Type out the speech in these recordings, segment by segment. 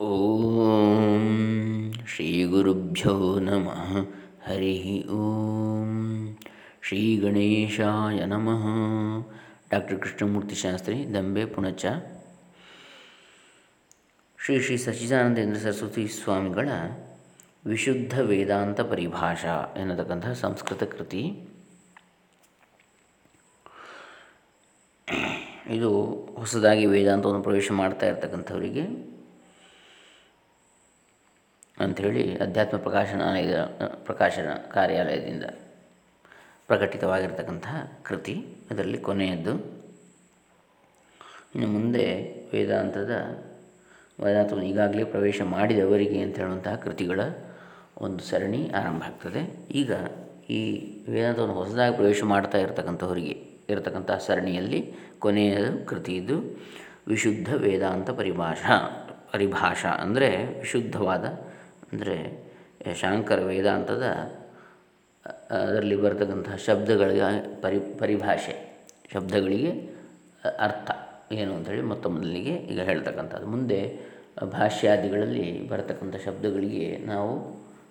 ಓಂ ಶ್ರೀ ಗುರುಭ್ಯೋ ನಮಃ. ಹರಿ ಓಂ. ಶ್ರೀ ಗಣೇಶಾಯ ನಮಃ. ಡಾಕ್ಟರ್ ಕೃಷ್ಣಮೂರ್ತಿ ಶಾಸ್ತ್ರಿ, ದಂಬೆ ಪುಣಚ. ಶ್ರೀ ಶ್ರೀ ಸಚ್ಚಿದಾನಂದೇಂದ್ರ ಸರಸ್ವತಿ ಸ್ವಾಮಿಗಳ ವಿಶುದ್ಧ ವೇದಾಂತ ಪರಿಭಾಷಾ ಎನ್ನತಕ್ಕಂತಹ ಸಂಸ್ಕೃತ ಕೃತಿ. ಇದು ಹೊಸದಾಗಿ ವೇದಾಂತವನ್ನು ಪ್ರವೇಶ ಮಾಡ್ತಾ ಇರ್ತಕ್ಕಂಥವರಿಗೆ ಅಂಥೇಳಿ ಅಧ್ಯಾತ್ಮ ಪ್ರಕಾಶನಾಲಯದ ಪ್ರಕಾಶನ ಕಾರ್ಯಾಲಯದಿಂದ ಪ್ರಕಟಿತವಾಗಿರ್ತಕ್ಕಂತಹ ಕೃತಿ ಅದರಲ್ಲಿ ಕೊನೆಯದ್ದು. ಇನ್ನು ಮುಂದೆ ವೇದಾಂತದ ವೇದಾಂತವನ್ನು ಈಗಾಗಲೇ ಪ್ರವೇಶ ಮಾಡಿದವರಿಗೆ ಅಂತ ಹೇಳುವಂತಹ ಕೃತಿಗಳ ಒಂದು ಸರಣಿ ಆರಂಭ ಆಗ್ತದೆ. ಈಗ ಈ ವೇದಾಂತವನ್ನು ಹೊಸದಾಗಿ ಪ್ರವೇಶ ಮಾಡ್ತಾ ಇರತಕ್ಕಂಥವರಿಗೆ ಇರತಕ್ಕಂಥ ಸರಣಿಯಲ್ಲಿ ಕೊನೆಯ ಕೃತಿ ಇದು. ವಿಶುದ್ಧ ವೇದಾಂತ ಪರಿಭಾಷಾ ಪರಿಭಾಷಾ ಅಂದರೆ ವಿಶುದ್ಧವಾದ ಅಂದರೆ ಶಾಂಕರ ವೇದಾಂತದ ಅದರಲ್ಲಿ ಬರ್ತಕ್ಕಂತಹ ಶಬ್ದಗಳಿಗೆ ಪರಿ, ಪರಿಭಾಷೆ, ಶಬ್ದಗಳಿಗೆ ಅರ್ಥ ಏನು ಅಂಥೇಳಿ ಮೊತ್ತ ಮೊದಲಿಗೆ ಈಗ ಹೇಳ್ತಕ್ಕಂಥದ್ದು. ಮುಂದೆ ಭಾಷ್ಯಾದಿಗಳಲ್ಲಿ ಬರತಕ್ಕಂಥ ಶಬ್ದಗಳಿಗೆ ನಾವು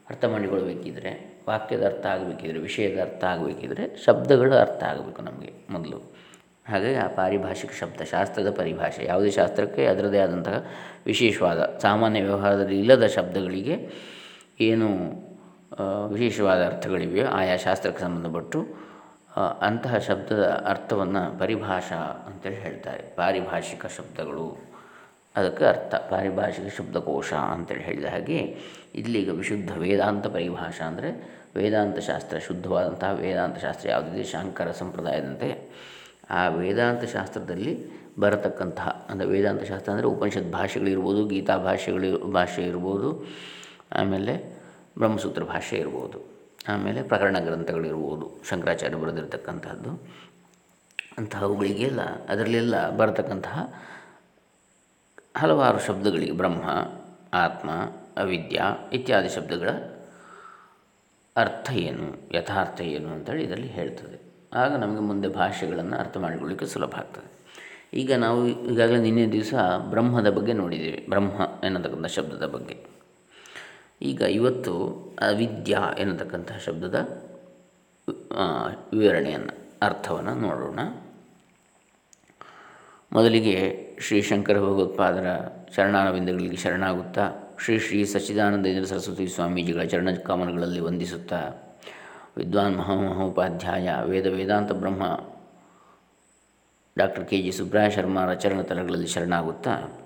ಅರ್ಥ ಮಾಡಿಕೊಳ್ಬೇಕಿದ್ರೆ, ವಾಕ್ಯದ ಅರ್ಥ ಆಗಬೇಕಿದ್ರೆ, ವಿಷಯದ ಅರ್ಥ ಆಗಬೇಕಿದ್ರೆ ಶಬ್ದಗಳ ಅರ್ಥ ಆಗಬೇಕು ನಮಗೆ ಮೊದಲು. ಹಾಗಾಗಿ ಆ ಪಾರಿಭಾಷಿಕ ಶಬ್ದ ಶಾಸ್ತ್ರದ ಪರಿಭಾಷೆ. ಯಾವುದೇ ಶಾಸ್ತ್ರಕ್ಕೆ ಅದರದೇ ಆದಂತಹ ವಿಶೇಷವಾದ, ಸಾಮಾನ್ಯ ವ್ಯವಹಾರದಲ್ಲಿ ಇಲ್ಲದ ಶಬ್ದಗಳಿಗೆ ಏನು ವಿಶೇಷವಾದ ಅರ್ಥಗಳಿವೆಯೋ ಆಯಾ ಶಾಸ್ತ್ರಕ್ಕೆ ಸಂಬಂಧಪಟ್ಟು ಅಂತಹ ಶಬ್ದದ ಅರ್ಥವನ್ನು ಪರಿಭಾಷಾ ಅಂತೇಳಿ ಹೇಳ್ತಾರೆ. ಪಾರಿಭಾಷಿಕ ಶಬ್ದಗಳು. ಅದಕ್ಕೆ ಅರ್ಥ. ಪಾರಿಭಾಷಿಕ ಶಬ್ದಕೋಶ ಅಂತೇಳಿ ಹೇಳಿದ ಹಾಗೆ ಇಲ್ಲಿಗ ವಿಶುದ್ಧ ವೇದಾಂತ ಪರಿಭಾಷಾ ಅಂದರೆ ವೇದಾಂತ ಶಾಸ್ತ್ರ, ಶುದ್ಧವಾದಂತಹ ವೇದಾಂತ ಶಾಸ್ತ್ರ ಯಾವುದಿದೆ ಶಾಂಕರ ಸಂಪ್ರದಾಯದಂತೆ ಆ ವೇದಾಂತ ಶಾಸ್ತ್ರದಲ್ಲಿ ಬರತಕ್ಕಂತಹ, ಅಂದರೆ ವೇದಾಂತ ಶಾಸ್ತ್ರ ಅಂದರೆ ಉಪನಿಷತ್ ಭಾಷೆಗಳಿರ್ಬೋದು ಗೀತಾ ಭಾಷೆಗಳು ಭಾಷೆ ಇರ್ಬೋದು, ಆಮೇಲೆ ಬ್ರಹ್ಮಸೂತ್ರ ಭಾಷೆ ಇರ್ಬೋದು, ಆಮೇಲೆ ಪ್ರಕರಣ ಗ್ರಂಥಗಳಿರ್ಬೋದು ಶಂಕರಾಚಾರ್ಯ ಬರೆದಿರ್ತಕ್ಕಂಥದ್ದು ಅಂತಹವುಗಳಿಗೆಲ್ಲ ಅದರಲ್ಲೆಲ್ಲ ಬರತಕ್ಕಂತಹ ಹಲವಾರು ಶಬ್ದಗಳಿಗೆ ಬ್ರಹ್ಮ, ಆತ್ಮ, ಅವಿದ್ಯಾ ಇತ್ಯಾದಿ ಶಬ್ದಗಳ ಅರ್ಥ ಏನು, ಯಥಾರ್ಥ ಏನು ಅಂತೇಳಿ ಇದರಲ್ಲಿ ಹೇಳ್ತದೆ. ಆಗ ನಮಗೆ ಮುಂದೆ ಭಾಷೆಗಳನ್ನು ಅರ್ಥ ಮಾಡಿಕೊಳ್ಳಿಕ್ಕೆ ಸುಲಭ ಆಗ್ತದೆ. ಈಗ ನಾವು ಈಗಾಗಲೇ ನಿನ್ನೆ ದಿವಸ ಬ್ರಹ್ಮದ ಬಗ್ಗೆ ನೋಡಿದ್ದೇವೆ. ಬ್ರಹ್ಮ ಎನ್ನತಕ್ಕಂಥ ಶಬ್ದದ ಬಗ್ಗೆ. ಈಗ ಇವತ್ತು ಅವಿದ್ಯಾ ಎನ್ನತಕ್ಕಂತಹ ಶಬ್ದದ ವಿವರಣೆಯನ್ನು, ಅರ್ಥವನ್ನು ನೋಡೋಣ. ಮೊದಲಿಗೆ ಶ್ರೀ ಶಂಕರ ಭಗವತ್ಪಾದರ ಶರಣಾನವಿಂದಗಳಿಗೆ ಶರಣಾಗುತ್ತಾ, ಶ್ರೀ ಶ್ರೀ ಸಚ್ಚಿದಾನಂದೇಂದ್ರ ಸರಸ್ವತಿ ಸ್ವಾಮೀಜಿಗಳ ಚರಣ ಕಾಮನಗಳಲ್ಲಿ ವಂದಿಸುತ್ತಾ ವಿದ್ವಾನ್ ಮಹಾಮಹೋಪಾಧ್ಯಾಯ, ವೇದ ವೇದಾಂತ ಬ್ರಹ್ಮ, ಡಾಕ್ಟರ್ ಕೆ ಜಿ ಸುಬ್ರಾಯ ಶರ್ಮಾರ ಚರಣ ತಲಗಳಲ್ಲಿ ಶರಣಾಗುತ್ತಾ,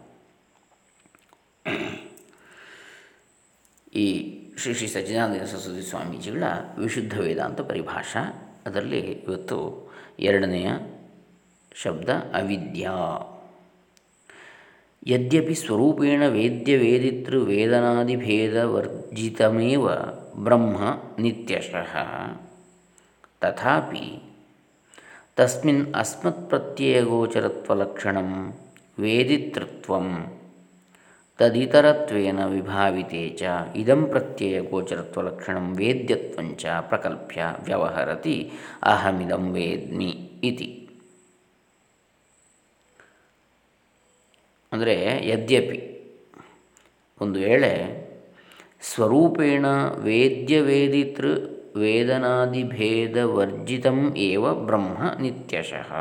ಈ ಶ್ರೀ ಶ್ರೀ ಸಚ್ಚಿದಾನಂದ ಸರಸ್ವತಿ ಸ್ವಾಮೀಜಿಗಳ ವಿಶುದ್ಧ ವೇದಾಂತ ಪರಿಭಾಷಾ, ಅದರಲ್ಲಿ ಇವತ್ತು ಎರಡನೆಯ ಶಬ್ದ ಅವಿದ್ಯಾ. ಯದ್ಯಪಿ ಸ್ವರೂಪೇಣ ವೇದ್ಯ ವೇದಿತೃ ವೇದನಾದಿಭೇದವರ್ಜಿತಮೇವ ಬ್ರಹ್ಮ ನಿತ್ಯಶಃ. ತಥಾಪಿ ತಸ್ಮಿನ್ ಅಸ್ಮತ್ಪ್ರತ್ಯಯಗೋಚರತ್ವಲಕ್ಷಣಂ ವೇದಿತೃತ್ವಂ ತದಿತರತ್ವೇನ ವಿಭಾವಿತೆ ಚ ಇದಂ ಪ್ರತ್ಯಯಗೋಚರತ್ವಲಕ್ಷಣಂ ವೇದ್ಯತ್ವಂಚ ಪ್ರಕಲ್ಪ್ಯ ವ್ಯವಹರತಿ ಅಹಮಿದಂ ವೇದ್ಮಿ ಇತಿ. ಅಂದರೆ ಯದ್ಯಪಿ ಒಂದು ವೇಳೆ ಸ್ವರೂಪೇಣ ವೇದ್ಯ ವೇದಿತೃ ವೇದನಾದಿಭೇದ ವರ್ಜಿತಂ ಏವ ಬ್ರಹ್ಮ ನಿತ್ಯಶಃ.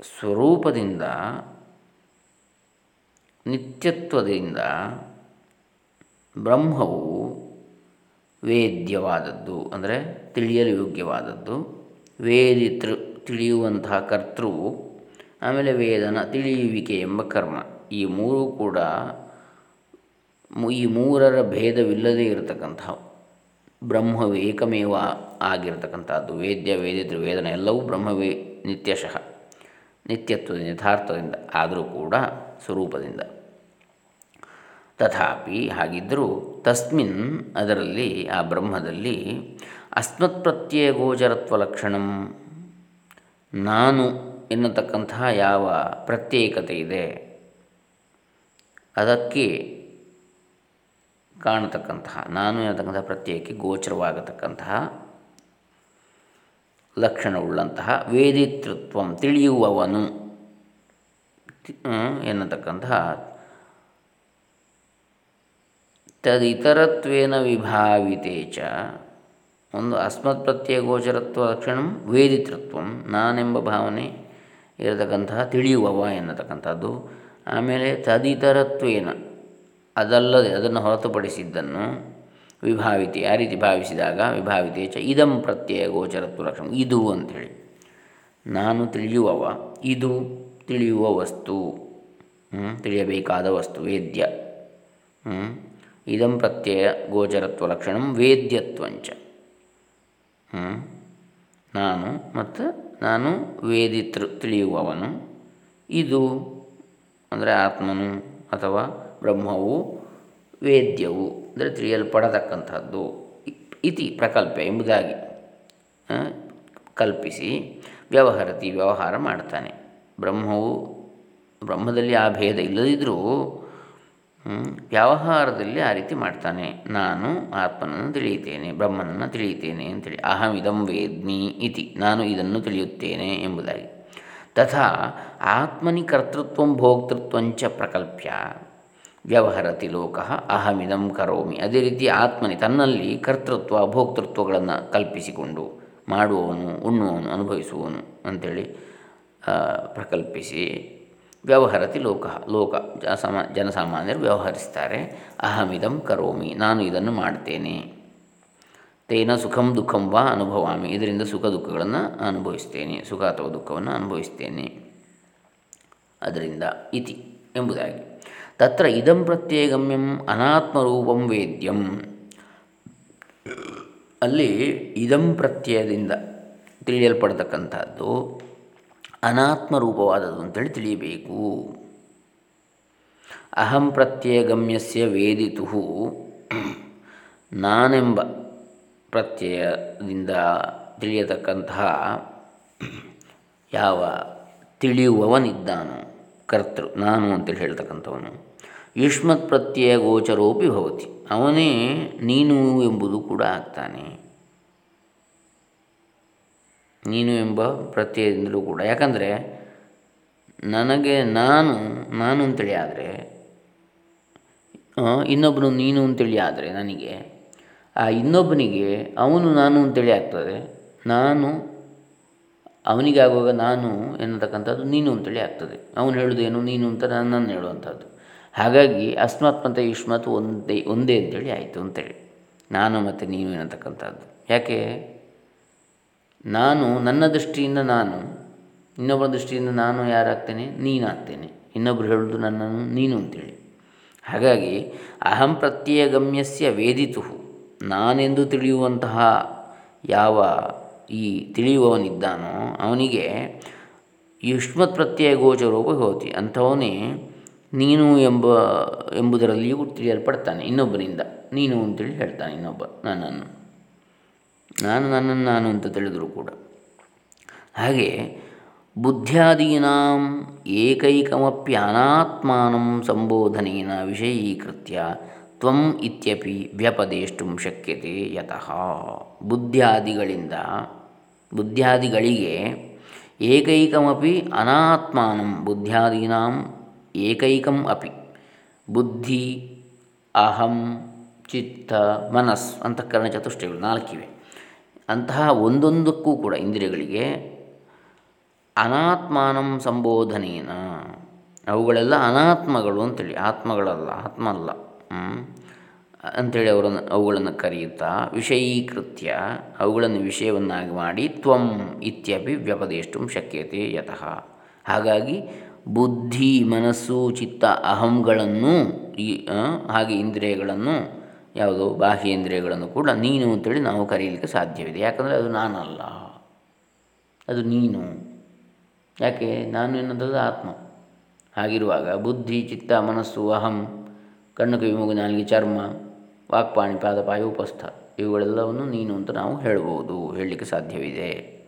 ಸ್ವರೂಪದಿಂದ, ನಿತ್ಯತ್ವದಿಂದ ಬ್ರಹ್ಮವು ವೇದ್ಯವಾದದ್ದು, ಅಂದರೆ ತಿಳಿಯಲು ಯೋಗ್ಯವಾದದ್ದು. ವೇದಿತೃ ತಿಳಿಯುವಂತಹ ಕರ್ತೃವು, ಆಮೇಲೆ ವೇದನ ತಿಳಿಯುವಿಕೆ ಎಂಬ ಕರ್ಮ, ಈ ಮೂರು ಕೂಡ ಈ ಮೂರರ ಭೇದವಿಲ್ಲದೇ ಇರತಕ್ಕಂಥ ಬ್ರಹ್ಮವೇ ಏಕಮೇವ ಆಗಿರತಕ್ಕಂಥದ್ದು. ವೇದ್ಯ ವೇದಿತ್ರ ವೇದನ ಎಲ್ಲವೂ ಬ್ರಹ್ಮವೇ ನಿತ್ಯಶಃ. ನಿತ್ಯತ್ವದಿಂದ ಯಥಾರ್ಥದಿಂದ ಆದರೂ ಕೂಡ ಸ್ವರೂಪದಿಂದ. ತಥಾಪಿ ಹಾಗಿದ್ದರೂ ತಸ್ಮಿನ್ ಅದರಲ್ಲಿ, ಆ ಬ್ರಹ್ಮದಲ್ಲಿ ಅಸ್ಮತ್ ಪ್ರತ್ಯಯ ಗೋಚರತ್ವ ಲಕ್ಷಣಂ ನಾನು ಎನ್ನತಕ್ಕಂತಹ ಯಾವ ಪ್ರತ್ಯೇಕತೆ ಇದೆ? ಅದಕ್ಕೆ ಕಾಣತಕ್ಕಂತಹ, ನಾನು ಎನ್ನತಕ್ಕಂತಹ ಪ್ರತ್ಯಯಕ್ಕೆ ಗೋಚರವಾಗತಕ್ಕಂತಹ ಲಕ್ಷಣವುಳ್ಳಂತಹ ವೇದಿತೃತ್ವ ತಿಳಿಯುವವನು ಎನ್ನತಕ್ಕಂತಹ ತದಿತರತ್ವೇನ ವಿಭಾವಿತೆ ಚ. ಒಂದು ಅಸ್ಮತ್ ಪ್ರತ್ಯಯ ಗೋಚರತ್ವ ಲಕ್ಷಣ ವೇದಿತೃತ್ವ, ನಾನೆಂಬ ಭಾವನೆ ಇರತಕ್ಕಂತಹ ತಿಳಿಯುವವ ಎನ್ನತಕ್ಕಂಥದ್ದು. ಆಮೇಲೆ ತದಿತರತ್ವೇನ ಅದಲ್ಲದೆ ಅದನ್ನು ಹೊರತುಪಡಿಸಿದ್ದನ್ನು ವಿಭಾವಿತಿ, ಆ ರೀತಿ ಭಾವಿಸಿದಾಗ ವಿಭಾವಿತೆ ಚ ಇದಂ ಪ್ರತ್ಯಯ ಗೋಚರತ್ವ ಲಕ್ಷಣ ಇದು ಅಂಥೇಳಿ. ನಾನು ತಿಳಿಯುವವ, ಇದು ತಿಳಿಯುವ ವಸ್ತು ತಿಳಿಯಬೇಕಾದ ವಸ್ತು, ವೇದ್ಯ. ಇದಂ ಪ್ರತ್ಯಯ ಗೋಚರತ್ವ ಲಕ್ಷಣ ವೇದ್ಯತ್ವಂಚ. ನಾನು ಮತ್ತು ನಾನು ವೇದಿತೃ ತಿಳಿಯುವವನು, ಇದು ಅಂದರೆ ಆತ್ಮನು ಅಥವಾ ಬ್ರಹ್ಮವು ವೇದ್ಯವು, ಅಂದರೆ ತಿಳಿಯಲ್ಪಡತಕ್ಕಂಥದ್ದು ಇತಿ ಪ್ರಕಲ್ಪ ಎಂಬುದಾಗಿ ಕಲ್ಪಿಸಿ ವ್ಯವಹರತಿ ವ್ಯವಹಾರ ಮಾಡ್ತಾನೆ. ಬ್ರಹ್ಮವು, ಬ್ರಹ್ಮದಲ್ಲಿ ಆ ಭೇದ ಇಲ್ಲದಿದ್ದರೂ ವ್ಯವಹಾರದಲ್ಲಿ ಆ ರೀತಿ ಮಾಡ್ತಾನೆ. ನಾನು ಆತ್ಮನನ್ನು ತಿಳಿಯುತ್ತೇನೆ, ಬ್ರಹ್ಮನನ್ನು ತಿಳಿಯುತ್ತೇನೆ ಅಂತೇಳಿ ಇದಂ ವೇದ್ಮಿ ಇತಿ, ನಾನು ಇದನ್ನು ತಿಳಿಯುತ್ತೇನೆ ಎಂಬುದಾಗಿ. ತಥಾ ಆತ್ಮನಿ ಕರ್ತೃತ್ವ ಭೋಕ್ತೃತ್ವಂಚ ಪ್ರಕಲ್ಪ್ಯ. ವ್ಯವಹರತಿ ಲೋಕ ಅಹಮಿದಂ ಕರೋಮಿ. ಅದೇ ರೀತಿ ಆತ್ಮನಿ ತನ್ನಲ್ಲಿ ಕರ್ತೃತ್ವ, ಭೋಕ್ತೃತ್ವಗಳನ್ನು ಕಲ್ಪಿಸಿಕೊಂಡು ಮಾಡುವವನು, ಉಣ್ಣುವವನು, ಅನುಭವಿಸುವವನು ಅಂಥೇಳಿ ಪ್ರಕಲ್ಪಿಸಿ ವ್ಯವಹರತಿ ಲೋಕ. ಲೋಕ ಸಮ ಜನಸಾಮಾನ್ಯರು ವ್ಯವಹರಿಸ್ತಾರೆ, ಅಹಮಿದಂ ಕರೋಮಿ, ನಾನು ಇದನ್ನು ಮಾಡ್ತೇನೆ. ತೇನ ಸುಖಂ ದುಃಖಂ ವಾ ಅನುಭವಾಮಿ, ಇದರಿಂದ ಸುಖ ದುಃಖಗಳನ್ನು ಅನುಭವಿಸ್ತೇನೆ, ಸುಖ ಅಥವಾ ದುಃಖವನ್ನು ಅನುಭವಿಸ್ತೇನೆ. ಅದರಿಂದ ಇತಿ ಎಂಬುದಾಗಿ. ತತ್ರ ಇದಂ ಪ್ರತ್ಯೇಗಮ್ಯಂ ಅನಾತ್ಮರೂಪಂ ವೇದ್ಯಂ ಅಲ್ಲಿ ಇದಂ ಪ್ರತ್ಯಯದಿಂದ ತಿಳಿಯಲ್ಪಡ್ತಕ್ಕಂಥದ್ದು ಅನಾತ್ಮರೂಪವಾದದ್ದು ಅಂತೇಳಿ ತಿಳಿಯಬೇಕು। ಅಹಂ ಪ್ರತ್ಯಯಗಮ್ಯಸ್ಯ ವೇದಿತು ನಾನೆಂಬ ಪ್ರತ್ಯಯದಿಂದ ತಿಳಿಯತಕ್ಕಂತಹ ಯಾವ ತಿಳಿಯುವವನಿದ್ದಾನೋ ಕರ್ತೃ, ನಾನು ಅಂತೇಳಿ ಹೇಳ್ತಕ್ಕಂಥವನು. ಯುಷ್ಮತ್ ಪ್ರತ್ಯಯ ಗೋಚರೋಪಿ ಭವತಿ. ಅವನೇ ನೀನು ಎಂಬುದು ಕೂಡ ಆಗ್ತಾನೆ. ನೀನು ಎಂಬ ಪ್ರತ್ಯಯದಿಂದಲೂ ಕೂಡ. ಯಾಕಂದರೆ ನನಗೆ ನಾನು ನಾನು ಅಂತೇಳಿ ಆದರೆ ಇನ್ನೊಬ್ಬನು ನೀನು ಅಂತೇಳಿ ಆದರೆ ನನಗೆ, ಆ ಇನ್ನೊಬ್ಬನಿಗೆ ಅವನು ನಾನು ಅಂತೇಳಿ ಆಗ್ತದೆ. ನಾನು ಅವನಿಗೆ ಆಗುವಾಗ ನಾನು ಎನ್ನತಕ್ಕಂಥದ್ದು ನೀನು ಅಂತೇಳಿ ಆಗ್ತದೆ. ಅವನು ಹೇಳೋದೇನು, ನೀನು ಅಂತ ನನ್ನನ್ನು ಹೇಳುವಂಥದ್ದು. ಹಾಗಾಗಿ ಅಸ್ಮತ್ ಮತ್ತು ಯುಷ್ಮತ್ ಒಂದೇ ಒಂದೇ ಅಂತೇಳಿ ಆಯಿತು ಅಂತೇಳಿ. ನಾನು ಮತ್ತು ನೀನು ಎನ್ನತಕ್ಕಂಥದ್ದು. ಯಾಕೆ? ನಾನು, ನನ್ನ ದೃಷ್ಟಿಯಿಂದ ನಾನು, ಇನ್ನೊಬ್ಬರ ದೃಷ್ಟಿಯಿಂದ ನಾನು ಯಾರಾಗ್ತೇನೆ? ನೀನಾಗ್ತೇನೆ. ಇನ್ನೊಬ್ಬರು ಹೇಳೋದು ನನ್ನನ್ನು ನೀನು ಅಂತೇಳಿ. ಹಾಗಾಗಿ ಅಹಂ ಪ್ರತ್ಯಯಗಮ್ಯಸ್ಯ ವೇದಿತು ನಾನೆಂದು ತಿಳಿಯುವಂತಹ ಯಾವ ಈ ತಿಳಿಯುವವನಿದ್ದಾನೋ ಅವನಿಗೆ ಯುಷ್ಮತ್ ಪ್ರತ್ಯಯ ಗೋಚರೋಪ ಹೋತಿ. ಅಂಥವನೇ ನೀನು ಎಂಬ, ಎಂಬುದರಲ್ಲಿಯೂ ತಿಳಿಯಲ್ಪಡ್ತಾನೆ ಇನ್ನೊಬ್ಬರಿಂದ ನೀನು ಅಂತೇಳಿ ಹೇಳ್ತಾನೆ ಇನ್ನೊಬ್ಬ ನನ್ನನ್ನು. ನಾನು ನನ್ನನ್ನು ನಾನು ಅಂತ ತಿಳಿದರೂ ಕೂಡ. ಹಾಗೆ ಬುದ್ಧ್ಯಾದೀನಾಂ ಏಕೈಕಮಪ್ಯಾನಾತ್ಮಾನಂ ಸಂಬೋಧನೇನ ವಿಷಯೀಕೃತ್ಯ ತ್ವಂ ಇತ್ಯಪಿ ವ್ಯಪದೇಷ್ಟು ಶಕ್ಯತೆ ಯತಃ. ಬುದ್ಧ್ಯಾದಿಗಳಿಂದ ಬುದ್ಧ್ಯಾದಿಗಳಿಗೆ ಏಕೈಕಮಪಿ ಅನಾತ್ಮಾನಂ ಬುದ್ಧ್ಯಾದೀನಾಂ ಏಕೈಕಂ ಅಪಿ. ಬುದ್ಧಿ, ಅಹಂ, ಚಿತ್ತ, ಮನಸ್ ಅಂತಃಕರಣ ಚತುಷ್ಟಯಗಳು ನಾಲ್ಕಿವೆ. ಅಂತಹ ಒಂದೊಂದಕ್ಕೂ ಕೂಡ ಇಂದ್ರಿಯಗಳಿಗೆ ಅನಾತ್ಮಾನಂ ಸಂಬೋಧನೇನ. ಅವುಗಳೆಲ್ಲ ಅನಾತ್ಮಗಳು ಅಂತೇಳಿ. ಆತ್ಮಗಳಲ್ಲ ಆತ್ಮ ಅಲ್ಲ ಅಂಥೇಳಿ ಅವರನ್ನು ಅವುಗಳನ್ನು ಕರೆಯುತ್ತಾ, ವಿಷಯೀಕೃತ್ಯ ಅವುಗಳನ್ನು ವಿಷಯವನ್ನಾಗಿ ಮಾಡಿ ತ್ವಂ ಇತ್ಯಪಿ ವ್ಯಪದೇಷ್ಟು ಶಕ್ಯತೆ ಯತಃ. ಹಾಗಾಗಿ ಬುದ್ಧಿ, ಮನಸ್ಸು, ಚಿತ್ತ ಅಹಂಗಳನ್ನು ಈ ಹಾಗೆ ಇಂದ್ರಿಯಗಳನ್ನು, ಯಾವುದು ಬಾಹ್ಯೇಂದ್ರಿಯಗಳನ್ನು ಕೂಡ ನೀನು ಅಂತೇಳಿ ನಾವು ಕರೀಲಿಕ್ಕೆ ಸಾಧ್ಯವಿದೆ. ಯಾಕಂದರೆ ಅದು ನಾನಲ್ಲ. ಅದು ನೀನು. ಯಾಕೆ? ನಾನು ಎನ್ನುವಂಥದ್ದು ಆತ್ಮ. ಹಾಗಿರುವಾಗ ಬುದ್ಧಿ, ಚಿತ್ತ, ಮನಸ್ಸು, ಅಹಂ, ಕಣ್ಣು ಕಿವಿ ನಾಲಿಗೆ, ಚರ್ಮ ವಾಕ್ಪಾಣಿ ಪಾದಪಾಯಿ ಉಪಸ್ಥ. ಇವುಗಳೆಲ್ಲವನ್ನು ನೀನು ಅಂತ ನಾವು ಹೇಳಬಹುದು ಹೇಳಲಿಕ್ಕೆ ಸಾಧ್ಯವಿದೆ.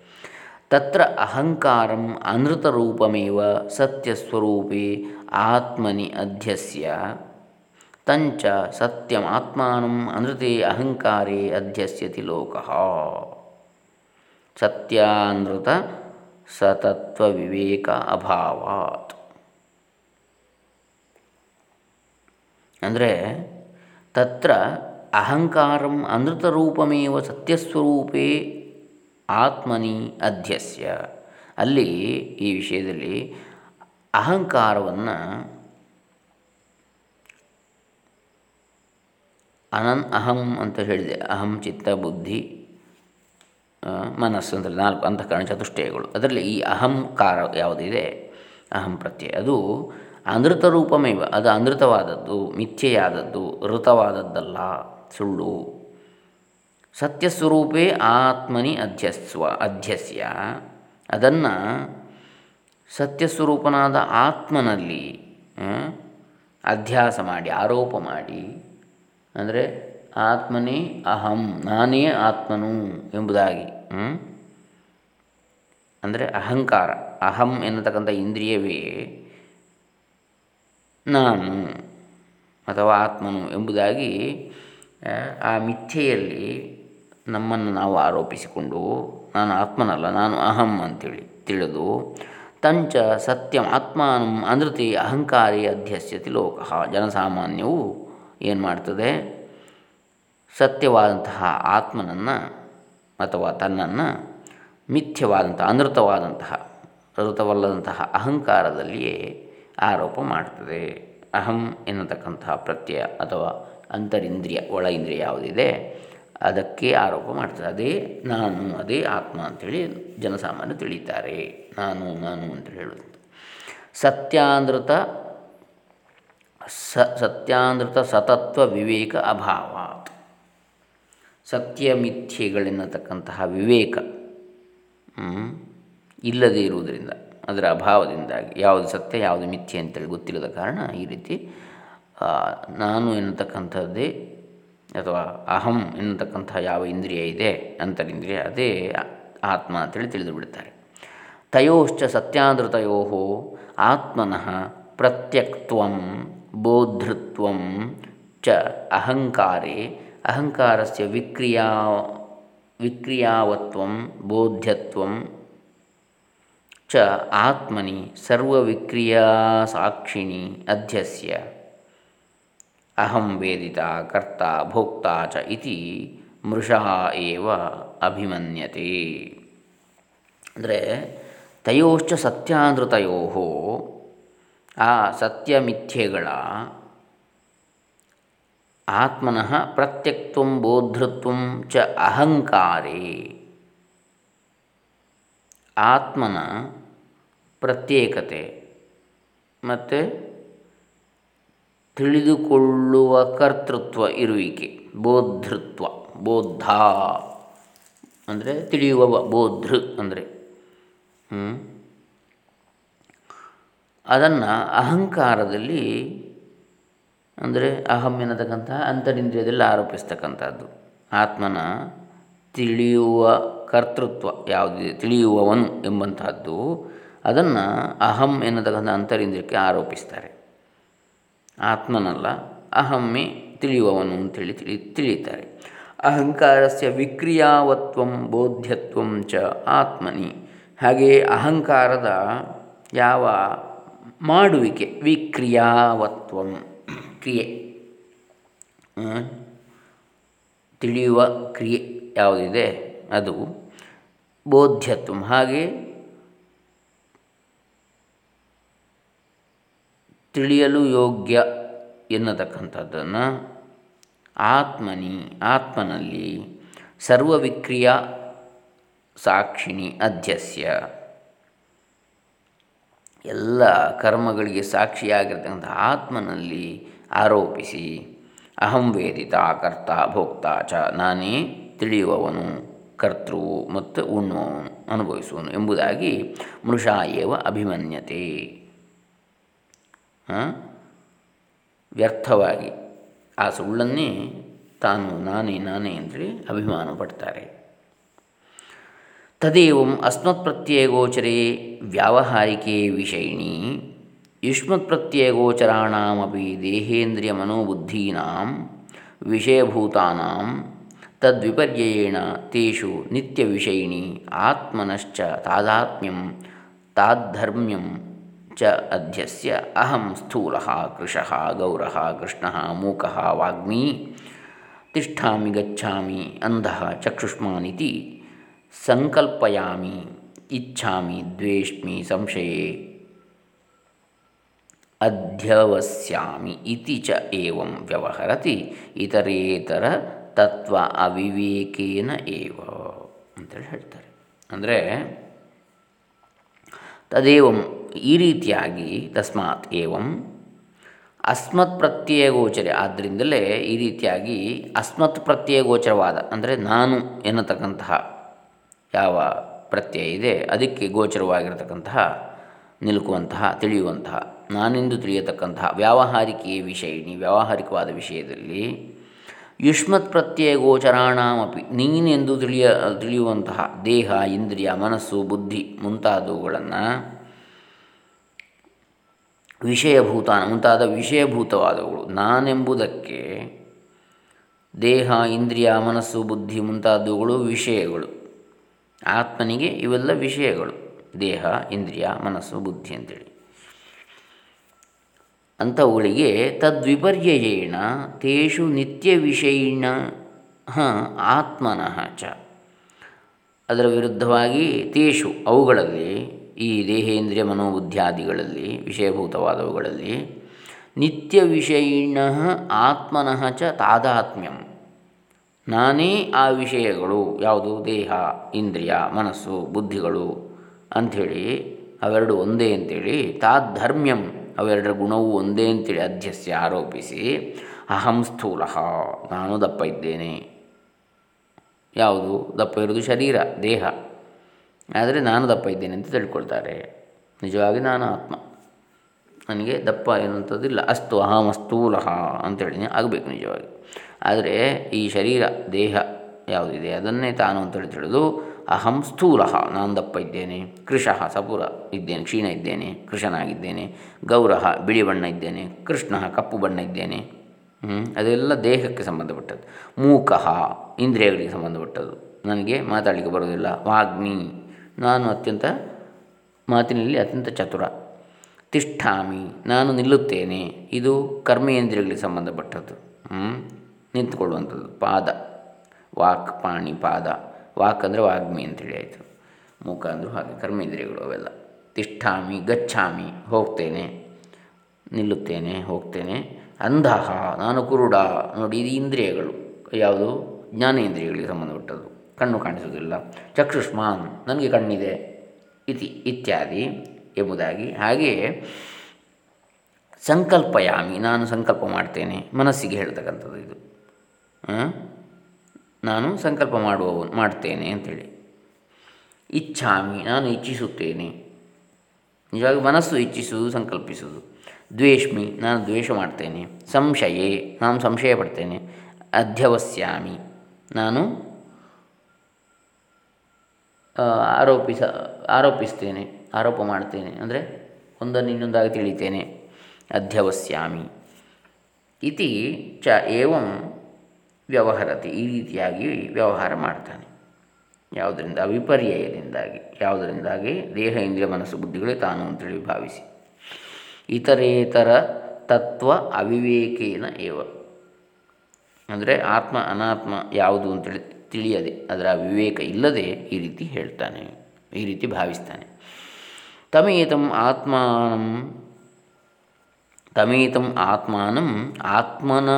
ತತ್ರ ಅಹಂಕಾರಂ ಅನೃತರೂಪಮೇವ ಸತ್ಯಸ್ವರೂಪೇ ಆತ್ಮನಿ ಅಧ್ಯಸ್ಯ. ತಂಚ ಸತ್ಯಂ ಆತ್ಮಾನಂ ಅನೃತೆ ಅಹಂಕಾರೇ ಅಧ್ಯಸ್ಯತಿ ಲೋಕ. ಸತ್ಯಾನೃತ ಸತತ್ವ ವಿವೇಕ ಅಭಾವಾತ್. ಅಂದರೆ ತತ್ರ ಅಹಂಕಾರಂ ಅನೃತರೂಪಮೇವ ಸತ್ಯಸ್ವರೂಪೇ ಆತ್ಮನಿ ಅಧ್ಯಸ್ಯ ಅಲ್ಲಿ ಈ ವಿಷಯದಲ್ಲಿ ಅಹಂಕಾರವನ್ನು ಅನನ್ ಅಹಂ ಅಂತ ಹೇಳಿದೆ. ಅಹಂ, ಚಿತ್ತ, ಬುದ್ಧಿ ಮನಸ್ಸು ಅಂದರೆ ನಾಲ್ಕು ಅಂತಃಕರಣ ಚತುಷ್ಟಯಗಳು. ಅದರಲ್ಲಿ ಈ ಅಹಂಕಾರ ಯಾವುದಿದೆ? ಅಹಂ ಪ್ರತ್ಯಯ. ಅದು ಅನೃತ ರೂಪಮೇವ, ಅದು ಅನೃತವಾದದ್ದು, ಮಿಥ್ಯೆಯಾದದ್ದು, ಋತವಾದದ್ದಲ್ಲ, ಸುಳ್ಳು. ಸತ್ಯ ಸ್ವರೂಪೇ ಆತ್ಮನಿ ಅಧ್ಯಸ್ವ, ಅಧ್ಯಸ್ಯ. ಅದನ್ನು ಸತ್ಯಸ್ವರೂಪನಾದ ಆತ್ಮನಲ್ಲಿ ಅಧ್ಯಾಸ ಮಾಡಿ, ಆರೋಪ ಮಾಡಿ, ಅಂದರೆ ಆತ್ಮನೇ ಅಹಂ, ನಾನೇ ಆತ್ಮನು ಎಂಬುದಾಗಿ ಅಂದರೆ ಅಹಂಕಾರ, ಅಹಂ ಎನ್ನತಕ್ಕಂಥ ಇಂದ್ರಿಯವೇ ನಾನು ಅಥವಾ ಆತ್ಮನು ಎಂಬುದಾಗಿ, ಆ ಮಿಥ್ಯೆಯಲ್ಲಿ ನಮ್ಮನ್ನು ನಾವು ಆರೋಪಿಸಿಕೊಂಡು, ನಾನು ಆತ್ಮನಲ್ಲ, ನಾನು ಅಹಂ ಅಂತೇಳಿ ತಿಳಿದು, ತಂಚ ಸತ್ಯಂ ಆತ್ಮಾನಂ ಅನೃತಿ ಅಹಂಕಾರಿ ಅಧ್ಯಸ್ಯತಿ ಲೋಕ. ಜನಸಾಮಾನ್ಯವು ಏನು ಮಾಡ್ತದೆ? ಸತ್ಯವಾದಂತಹ ಆತ್ಮನನ್ನು ಅಥವಾ ತನ್ನನ್ನು ಮಿಥ್ಯವಾದಂಥ ಅನೃತವಾದಂತಹ ಋತವಲ್ಲದಂತಹ ಅಹಂಕಾರದಲ್ಲಿಯೇ ಆರೋಪ ಮಾಡ್ತದೆ. ಅಹಂ ಎನ್ನತಕ್ಕಂತಹ ಪ್ರತ್ಯಯ ಅಥವಾ ಅಂತರಿಂದ್ರಿಯ, ಒಳ ಇಂದ್ರಿಯ ಯಾವುದಿದೆ, ಅದಕ್ಕೆ ಆರೋಪ ಮಾಡ್ತದೆ. ಅದೇ ನಾನು, ಅದೇ ಆತ್ಮ ಅಂಥೇಳಿ ಜನಸಾಮಾನ್ಯ ತಿಳಿತಾರೆ. ನಾನು ನಾನು ಅಂತ ಹೇಳೋದು. ಸತ್ಯಾಂದ್ರತ ಸ ಸತ್ಯಾಂದೃತ ಸತತ್ವ ವಿವೇಕ ಅಭಾವ ಸತ್ಯ ಮಿಥ್ಯೆಗಳೆನ್ನತಕ್ಕಂತಹ ವಿವೇಕ ಇಲ್ಲದೇ ಇರುವುದರಿಂದ ಅದರ ಅಭಾವದಿಂದಾಗಿ, ಯಾವುದು ಸತ್ಯ, ಯಾವುದು ಮಿಥ್ಯೆ ಅಂತೇಳಿ ಗೊತ್ತಿಲ್ಲದ ಕಾರಣ ಈ ರೀತಿ ನಾನು ಎನ್ನತಕ್ಕಂಥದ್ದೇ ಅಥವಾ ಅಹಂ ಎನ್ನತಕ್ಕಂಥ ಯಾವ ಇಂದ್ರಿಯ ಇದೆ, ಅಂತರಿಂದ್ರಿಯ ಅದೇ ಆತ್ಮ ಅಂತೇಳಿ ತಿಳಿದು ಬಿಡ್ತಾರೆ ತಯೋಶ್ಚ ಸತ್ಯಾದೃತಯೋ ಆತ್ಮನಃ ಪ್ರತ್ಯಕ್ತ್ವಂ ಬೋಧೃತ್ವಂ ಚ ಅಹಂಕಾರೇ, ಅಹಂಕಾರಸ್ಯ ವಿಕ್ರಿಯಾ, ವಿಕ್ರಿಯಾವತ್ವಂ ಬೋಧ್ಯತ್ವಂ ಚ ಆತ್ಮನಿ ಸರ್ವವಿಕ್ರಿಯಾ ಸಾಕ್ಷಿಣಿ ಅಧ್ಯಸ್ಯ. ಅಹಂ ವೇದಿತ ಕರ್ತ ಭೋಕ್ತ ಚ ಇತಿ ಮೃಷಾ ಏವ ಅಭಿಮನ್ಯತೆ. ಅಂದರೆ ತಯೋಶ್ಚ ಸತ್ಯಾನೃತಯೋ ಆ ಸತ್ಯ ಮಿಥ್ಯೆಗಳ ಆತ್ಮನಃ ಪ್ರತ್ಯಕ್ತ್ವ ಬೋಧೃತ್ವ ಚ ಅಹಂಕಾರೇ. ಆತ್ಮನ ಪ್ರತ್ಯೇಕತೆ ಮತ್ತು ತಿಳಿದುಕೊಳ್ಳುವ ಕರ್ತೃತ್ವ ಇರುವಿಕೆ ಬೋಧೃತ್ವ ಬೋದ್ಧ ಅಂದರೆ ತಿಳಿಯುವ ಬೋಧೃ ಅಂದರೆ. ಅದನ್ನು ಅಹಂಕಾರದಲ್ಲಿ ಅಂದರೆ ಅಹಂ ಎನ್ನತಕ್ಕಂತಹ ಅಂತರಿಂದ್ರಿಯದಲ್ಲಿ ಆರೋಪಿಸ್ತಕ್ಕಂಥದ್ದು. ಆತ್ಮನ ತಿಳಿಯುವ ಕರ್ತೃತ್ವ ಯಾವುದಿದೆ ತಿಳಿಯುವವನು ಎಂಬಂತಹದ್ದು, ಅದನ್ನು ಅಹಂ ಎನ್ನತಕ್ಕಂಥ ಅಂತರಿಂದ್ರಿಯಕ್ಕೆ ಆರೋಪಿಸ್ತಾರೆ. ಆತ್ಮನಲ್ಲ, ಅಹಮ್ಮೆ ತಿಳಿಯುವವನು ಅಂತೇಳಿ ತಿಳಿ, ತಿಳಿಯುತ್ತಾರೆ. ಅಹಂಕಾರಸ್ಯ ವಿಕ್ರಿಯಾವತ್ವಂ ಬೋಧ್ಯತ್ವಂ ಚ ಆತ್ಮನಿ. ಹಾಗೆಯೇ ಅಹಂಕಾರದ ಯಾವ ಮಾಡುವಿಕೆ? ವಿಕ್ರಿಯಾವತ್ವಂ, ಕ್ರಿಯೆ. ತಿಳಿಯುವ ಕ್ರಿಯೆ ಯಾವುದಿದೆ? ಅದು ಬೋಧ್ಯತ್ವ. ಹಾಗೆ ತಿಳಿಯಲು ಯೋಗ್ಯ ಎನ್ನತಕ್ಕಂಥದ್ದನ್ನು ಆತ್ಮನಿ, ಆತ್ಮನಲ್ಲಿ ಸರ್ವವಿಕ್ರಿಯ ಸಾಕ್ಷಿಣಿ ಅಧ್ಯಸ್ಯ. ಎಲ್ಲ ಕರ್ಮಗಳಿಗೆ ಸಾಕ್ಷಿಯಾಗಿರ್ತಕ್ಕಂಥ ಆತ್ಮನಲ್ಲಿ ಆರೋಪಿಸಿ, ಅಹಂ ವೇದಿತ ಕರ್ತ ಭೋಕ್ತ ಚ, ನಾನೇ ತಿಳಿಯುವವನು. ಕರ್ತೃ ಮತ್ತು ಉಣ್ಣುವವನು ಅನುಭವಿಸುವನು ಎಂಬುದಾಗಿ ಮೃಷಾ ಏವ ಅಭಿಮನ್ಯತೆ. ವ್ಯರ್ಥವಾಗಿ ಆ ಸುಳ್ಳನ್ನೇ ತಾನು ನಾನೇ ನಾನೇ ಅಂದರೆ ಅಭಿಮಾನ ಪಡ್ತಾರೆ ತದೇವಂ ಅಸ್ಮತ್ಪ್ರತ್ಯಯಗೋಚರೇ ವ್ಯಾವಹಾರಿಕೆ ವಿಷಯಿಣಿ. ಯುಷ್ಮತ್ಪ್ರತ್ಯಯಗೋಚರಾಣಮಿ ದೇಹೇಂದ್ರಿಯ ಮನೋಬುದ್ಧೀನಾಂ ವಿಷಯಭೂತಾನಾಂ ತದ್ವಿಪರ್ಯಯೇಣ ತೇಷು ನಿತ್ಯವಿಷಯಿಣಿ ಆತ್ಮನಶ್ಚ ತಾದಾತ್ಮ್ಯಂ ತಾದ್ಧರ್ಮ್ಯಂ ಚ ಅಧ್ಯಸ್ಯ ಅಹಂ ಸ್ಥೂಲ ಕೃಶಃ ಗೌರ ಕೃಷ್ಣ ಮೂಕ ವಾಗ್ಮೀ ತಿಷ್ಠಾಮಿ ಗಚ್ಚಾಮಿ ಅಂಧ ಚಕ್ಷುಷ್ಮಾನಿತಿ ಸಂಕಲ್ಪಯಾಮಿ ಇಚ್ಛಾಮಿ ದ್ವೇಷ್ಮಿ ಸಂಶಯೇ ಅಧ್ಯವಸ್ಯಾಮಿ ಇತಿ ಚ ಏವಂ ವ್ಯವಹರತಿ ಇತರೇತರ ತತ್ವ ಅವಿವೇಕೇನ ಏವ ಅಂತೇಳಿ ಹೇಳ್ತಾರೆ. ಅಂದರೆ ತದೇವಂ ಈ ರೀತಿಯಾಗಿ ತಸ್ಮಾತ್ ಏವಂ ಅಸ್ಮತ್ ಪ್ರತ್ಯಯ ಗೋಚರ. ಆದ್ದರಿಂದಲೇ ಈ ರೀತಿಯಾಗಿ ಅಸ್ಮತ್ ಪ್ರತ್ಯಯ ಗೋಚರವಾದ, ಅಂದರೆ ನಾನು ಎನ್ನತಕ್ಕಂತಹ ಯಾವ ಪ್ರತ್ಯಯ ಇದೆ, ಅದಕ್ಕೆ ಗೋಚರವಾಗಿರತಕ್ಕಂತಹ, ನಿಲುಕುವಂತಹ, ತಿಳಿಯುವಂತಹ, ನಾನೆಂದು ತಿಳಿಯತಕ್ಕಂತಹ ವ್ಯಾವಹಾರಿಕೆಯ ವಿಷಯಿಣಿ, ವ್ಯಾವಹಾರಿಕವಾದ ವಿಷಯದಲ್ಲಿ ಯುಷ್ಮತ್ ಪ್ರತ್ಯಯ ಗೋಚರಾಣಾಮಪಿ. ನೀನೆಂದು ತಿಳಿಯ, ತಿಳಿಯುವಂತಹ ದೇಹ, ಇಂದ್ರಿಯ, ಮನಸ್ಸು, ಬುದ್ಧಿ ಮುಂತಾದವುಗಳನ್ನು ವಿಷಯಭೂತ ಮುಂತಾದ ವಿಷಯಭೂತವಾದವುಗಳು. ನಾನೆಂಬುದಕ್ಕೆ ದೇಹ, ಇಂದ್ರಿಯ, ಮನಸ್ಸು, ಬುದ್ಧಿ ಮುಂತಾದವುಗಳು ವಿಷಯಗಳು. ಆತ್ಮನಿಗೆ ಇವೆಲ್ಲ ವಿಷಯಗಳು. ದೇಹ, ಇಂದ್ರಿಯ, ಮನಸ್ಸು, ಬುದ್ಧಿ ಅಂತೇಳಿ. ಅಂಥವುಗಳಿಗೆ ತದ್ವಿಪರ್ಯಯೇಣ ತೇಷು ನಿತ್ಯ ವಿಷಯಿಣ ಆತ್ಮನಃ ಚ. ಅದರ ವಿರುದ್ಧವಾಗಿ ತೇಷು ಅವುಗಳಲ್ಲಿ, ಈ ದೇಹೇಂದ್ರಿಯ ಮನೋಬುದ್ಧಿಯಾದಿಗಳಲ್ಲಿ, ವಿಷಯಭೂತವಾದವುಗಳಲ್ಲಿ ನಿತ್ಯ ವಿಷಯಿಣ ಆತ್ಮನಃ ಚ ತಾದಾತ್ಮ್ಯಂ. ನಾನೇ ಆ ವಿಷಯಗಳು, ಯಾವುದು? ದೇಹ, ಇಂದ್ರಿಯ, ಮನಸ್ಸು, ಬುದ್ಧಿಗಳು ಅಂಥೇಳಿ ಅವೆರಡು ಒಂದೇ ಅಂಥೇಳಿ ತಾಧರ್ಮ್ಯಂ ಅವೆರಡರ ಗುಣವು ಒಂದೇ ಅಂತೇಳಿ ಅಧ್ಯಸ್ಯ ಆರೋಪಿಸಿ, ಅಹಂ ಸ್ಥೂಲ, ನಾನು ದಪ್ಪ ಇದ್ದೇನೆ. ಯಾವುದು? ದಪ್ಪ ಇರೋದು ಶರೀರ, ದೇಹ. ಆದರೆ ನಾನು ದಪ್ಪ ಇದ್ದೇನೆ ಅಂತ ತಿಳ್ಕೊಳ್ತಾರೆ. ನಿಜವಾಗಿ ನಾನು ಆತ್ಮ. ನನಗೆ ದಪ್ಪ ಏನಂಥದ್ದಿಲ್ಲ ಅಸ್ತು ಅಹಂ ಸ್ಥೂಲ ಅಂತೇಳಿ ಆಗಬೇಕು ನಿಜವಾಗಿ. ಆದರೆ ಈ ಶರೀರ, ದೇಹ ಯಾವುದಿದೆ? ಅದನ್ನೇ ತಾನು ಅಂತೇಳಿ ತಿಳಿದು ಅಹಂ ಸ್ಥೂಲ ನಾನು ದಪ್ಪ ಇದ್ದೇನೆ ಕೃಶಃ ಸಪುರ ಇದ್ದೇನೆ, ಕ್ಷೀಣ ಇದ್ದೇನೆ, ಕೃಷನಾಗಿದ್ದೇನೆ, ಗೌರಹ ಬಿಳಿ ಬಣ್ಣ ಇದ್ದೇನೆ, ಕೃಷ್ಣ ಕಪ್ಪು ಬಣ್ಣ ಇದ್ದೇನೆ. ಅದೆಲ್ಲ ದೇಹಕ್ಕೆ ಸಂಬಂಧಪಟ್ಟದ್ದು. ಮೂಕಃ ಇಂದ್ರಿಯಗಳಿಗೆ ಸಂಬಂಧಪಟ್ಟದ್ದು. ನನಗೆ ಮಾತಾಡಲಿಕ್ಕೆ ಬರೋದಿಲ್ಲ ವಾಗ್ಮಿ, ನಾನು ಅತ್ಯಂತ ಮಾತಿನಲ್ಲಿ ಅತ್ಯಂತ ಚತುರ. ತಿಷ್ಠಾಮಿ, ನಾನು ನಿಲ್ಲುತ್ತೇನೆ. ಇದು ಕರ್ಮೇಂದ್ರಿಯಗಳಿಗೆ ಸಂಬಂಧಪಟ್ಟದ್ದು. ನಿಂತುಕೊಳ್ಳುವಂಥದ್ದು. ಪಾದ. ವಾಕ್, ಪಾಣಿ, ಪಾದ. ವಾಕ್ ಅಂದರೆ ವಾಗ್ಮಿ ಅಂತೇಳಿ ಆಯಿತು. ಮುಖ ಅಂದರೂ ಹಾಗೆ, ಕರ್ಮೇಂದ್ರಿಯಗಳು ಅವೆಲ್ಲ. ತಿಷ್ಠಾಮಿ ಗಚ್ಚಾಮಿ ಹೋಗ್ತೇನೆ, ನಿಲ್ಲುತ್ತೇನೆ, ಹೋಗ್ತೇನೆ. ಅಂಧಃ, ನಾನು ಕುರುಡ, ನೋಡಿ ಇದು ಇಂದ್ರಿಯಗಳು. ಯಾವುದು? ಜ್ಞಾನೇಂದ್ರಿಯಗಳಿಗೆ ಸಂಬಂಧಪಟ್ಟದ್ದು. ಕಣ್ಣು ಕಾಣಿಸುವುದಿಲ್ಲ. ಚಕ್ಷುಷ್ಮಾನ್, ನನಗೆ ಕಣ್ಣಿದೆ, ಇತಿ, ಇತ್ಯಾದಿ ಎಂಬುದಾಗಿ. ಹಾಗೆಯೇ ಸಂಕಲ್ಪಯಾಮಿ, ನಾನು ಸಂಕಲ್ಪ ಮಾಡ್ತೇನೆ, ಮನಸ್ಸಿಗೆ ಹೇಳ್ತಕ್ಕಂಥದ್ದು ಇದು. ನಾನು ಸಂಕಲ್ಪ ಮಾಡುವವನು ಮಾಡ್ತೇನೆ ಅಂಥೇಳಿ ಇಚ್ಛಾಮಿ, ನಾನು ಇಚ್ಛಿಸುತ್ತೇನೆ. ನಿಜವಾಗಿ ಮನಸ್ಸು ಇಚ್ಛಿಸುವುದು, ಸಂಕಲ್ಪಿಸುವುದು. ದ್ವೇಷ್ಮಿ, ನಾನು ದ್ವೇಷ ಮಾಡ್ತೇನೆ. ಸಂಶಯೇ, ನಾನು ಸಂಶಯ ಪಡ್ತೇನೆ. ಅಧ್ಯವಸ್ಯಾಮಿ, ನಾನು ಆರೋಪಿಸ, ಆರೋಪಿಸ್ತೇನೆ, ಆರೋಪ ಮಾಡ್ತೇನೆ, ಅಂದರೆ ಒಂದನ್ನು ಇನ್ನೊಂದಾಗಿ ತಿಳಿತೇನೆ. ಅಧ್ಯವಸ್ಯಾಮಿ. ಇತಿ ಚ ಏವಂ ವ್ಯವಹರತಿ, ಈ ರೀತಿಯಾಗಿ ವ್ಯವಹಾರ ಮಾಡ್ತಾನೆ. ಯಾವುದರಿಂದ? ವಿಪರ್ಯಯದಿಂದಾಗಿ. ಯಾವುದರಿಂದಾಗಿ? ದೇಹ, ಇಂದ್ರಿಯ, ಮನಸ್ಸು, ಬುದ್ಧಿಗಳೇ ತಾನು ಅಂತೇಳಿ ಭಾವಿಸಿ. ಇತರೇತರ ತತ್ವ ಅವಿವೇಕೇನ ಏವ? ಅಂದರೆ ಆತ್ಮ, ಅನಾತ್ಮ ಯಾವುದು ಅಂತೇಳಿ ತಿಳಿಯದೆ, ಅದರ ವಿವೇಕ ಇಲ್ಲದೆ ಈ ರೀತಿ ಹೇಳ್ತಾನೆ, ಈ ರೀತಿ ಭಾವಿಸ್ತಾನೆ. ತಮೇತಂ ಆತ್ಮಾನಂ ತಮೇತಂ ಆತ್ಮಾನಂ ಆತ್ಮನ